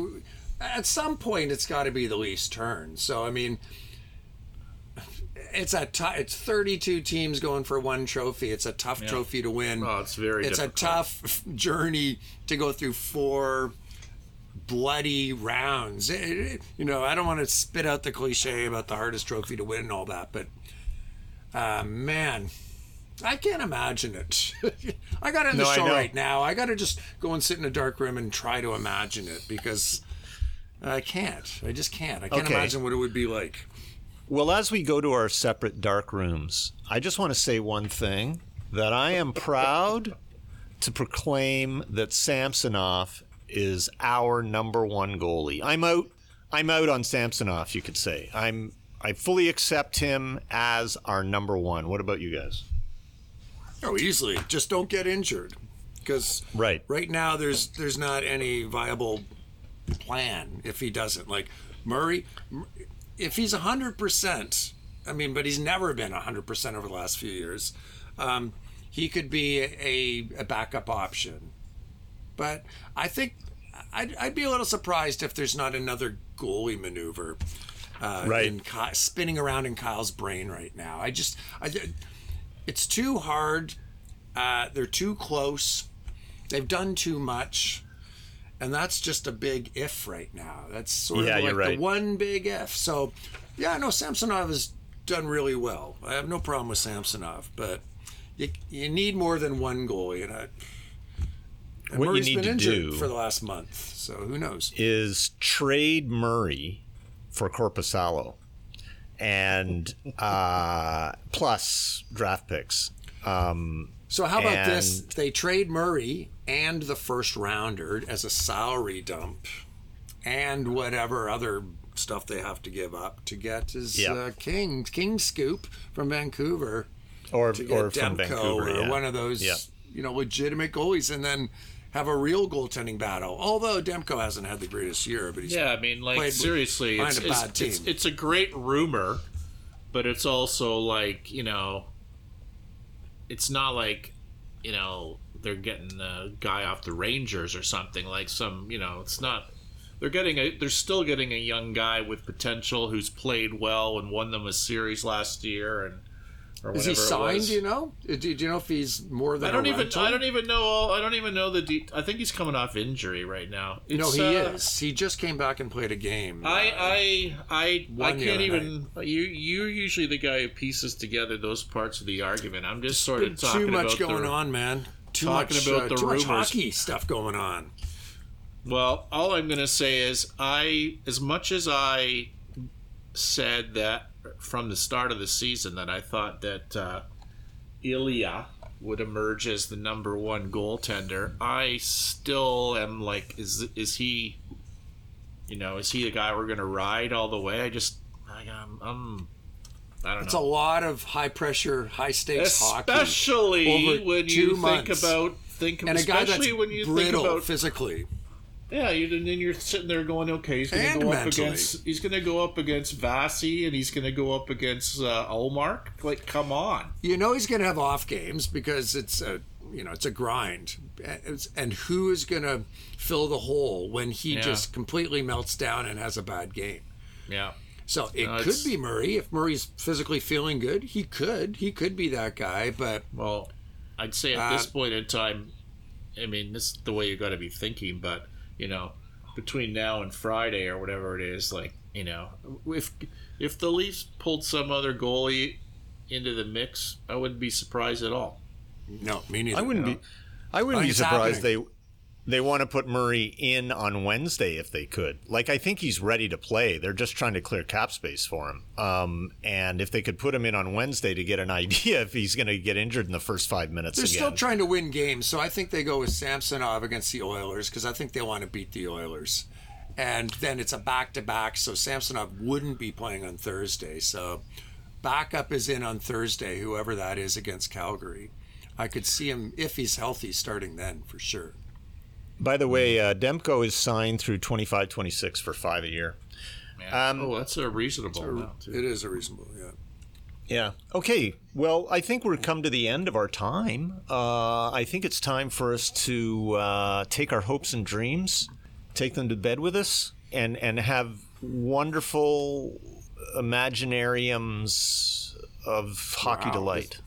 at some point, it's got to be the Leafs' turn. So, I mean, it's a t- it's 32 teams going for one trophy. It's a tough trophy to win. Oh, it's very It's difficult. a tough journey to go through four bloody rounds. It- it- you know, I don't want to spit out the cliche about the hardest trophy to win and all that, but uh, man, I can't imagine it. I got in the No, show right now. I got to just go and sit in a dark room and try to imagine it because I can't. I just can't. I can't Okay. imagine what it would be like. Well, as we go to our separate dark rooms, I just want to say one thing that I am proud to proclaim that Samsonov is our number one goalie. I'm out. I'm out on Samsonov. You could say I'm. I fully accept him as our number one. What about you guys? Oh, easily. Just don't get injured, because Right. right now there's there's not any viable plan if he doesn't. Like Murray, if he's hundred percent, I mean, but he's never been hundred percent over the last few years. Um, he could be a, a backup option, but I think I'd, I'd be a little surprised if there's not another goalie maneuver. Uh, Right. in Ky- spinning around in Kyle's brain right now. I just, I, it's too hard. Uh, they're too close. They've done too much. And that's just a big if right now. That's sort Yeah, of like right. the one big if. So, yeah, no, Samsonov has done really well. I have no problem with Samsonov, but you, you need more than one goalie. And, I, and What you need to do- for the last month, so who knows? is trade Murray for Korpisalo and uh, plus draft picks. Um, So how about this? They trade Murray and the first rounder as a salary dump, and whatever other stuff they have to give up to get his Yeah. uh, King King Scoop from Vancouver or or from Vancouver, or yeah. one of those Yeah. you know legitimate goalies, and then have a real goaltending battle. Although Demko hasn't had the greatest year, but he's Yeah, I mean, like seriously, it's, a it's, team. it's it's a great rumor, but it's also like you know, it's not like you know they're getting a guy off the Rangers or something like some you know it's not. They're getting a. They're still getting a young guy with potential who's played well and won them a series last year and. Or is he whatever it signed? was. Do you know? Do do you know if he's more than I don't a even. rental? I don't even know. all- I don't even know the. De- I think he's coming off injury right now. No, It's, he uh, is. He just came back and played a game. uh, I I I I can't other even. You you're usually the guy who pieces together those parts of the argument. I'm just sort been of talking too much about going the, on, man. Too talking much, about uh, the too much hockey stuff going on. Well, all I'm going to say is I, as much as I said that from the start of the season that I thought that uh, Ilya would emerge as the number one goaltender, I still am like, is is he, you know, is he the guy we're going to ride all the way? I just, I, I'm, I'm I don't know It's know. a lot of high pressure, high stakes hockey. especially when you think about think and a guy that's especially when you think brittle about physically. Yeah, you, and then you're sitting there going, okay, he's going to go up against he's going to go up against Vasi and he's going to go up against uh, Ullmark. Like, come on. You know he's going to have off games because it's a you know it's a grind. And who is going to fill the hole when he Yeah. just completely melts down and has a bad game? Yeah, So it No, could be Murray if Murray's physically feeling good. He could he could be that guy, but well, I'd say at this Uh, point in time, I mean, this is the way you got to be thinking. But you know, between now and Friday or whatever it is, like you know, if if the Leafs pulled some other goalie into the mix, I wouldn't be surprised at all. no, me neither. I wouldn't No. be. I wouldn't I be think it's surprised they they want to put Murray in on Wednesday if they could. Like I think he's ready to play. They're just trying to clear cap space for him. Um, and if they could put him in on Wednesday to get an idea if he's going to get injured in the first five minutes They're again. still trying to win games, so I think they go with Samsonov against the Oilers because I think they want to beat the Oilers. And then it's a back to back, so Samsonov wouldn't be playing on Thursday. So backup is in on Thursday, whoever that is against Calgary. I could see him if he's healthy starting then for sure. By the way, uh, Demko is signed through 25-26 for five a year. Yeah. Um, oh, that's a reasonable amount. Too. It is a reasonable, yeah. Yeah. Okay. Well, I think we're come to the end of our time. Uh, I think it's time for us to uh, take our hopes and dreams, take them to bed with us, and and have wonderful imaginariums of hockey Wow. delight.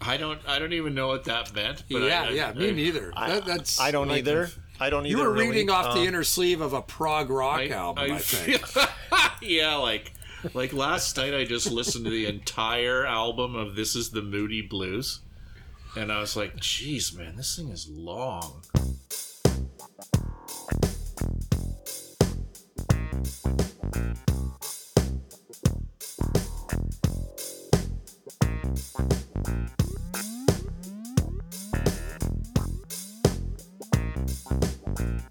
I don't. I don't even know what that meant. But yeah, I, yeah, me I, neither. That, that's. I don't either. I don't either. You were really. reading off um, the inner sleeve of a prog rock album. I, think. yeah, like like last night, I just listened to the entire album of "This Is the Moody Blues," and I was like, "Jeez, man, this thing is long." Thank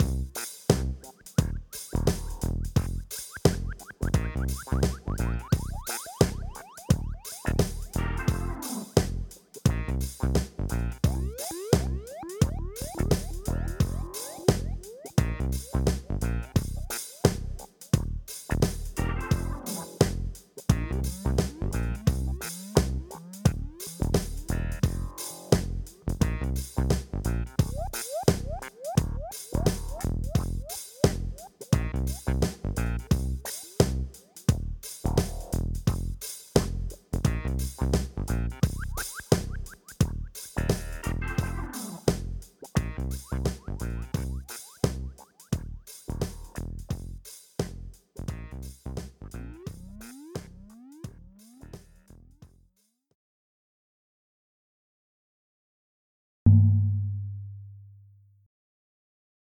you.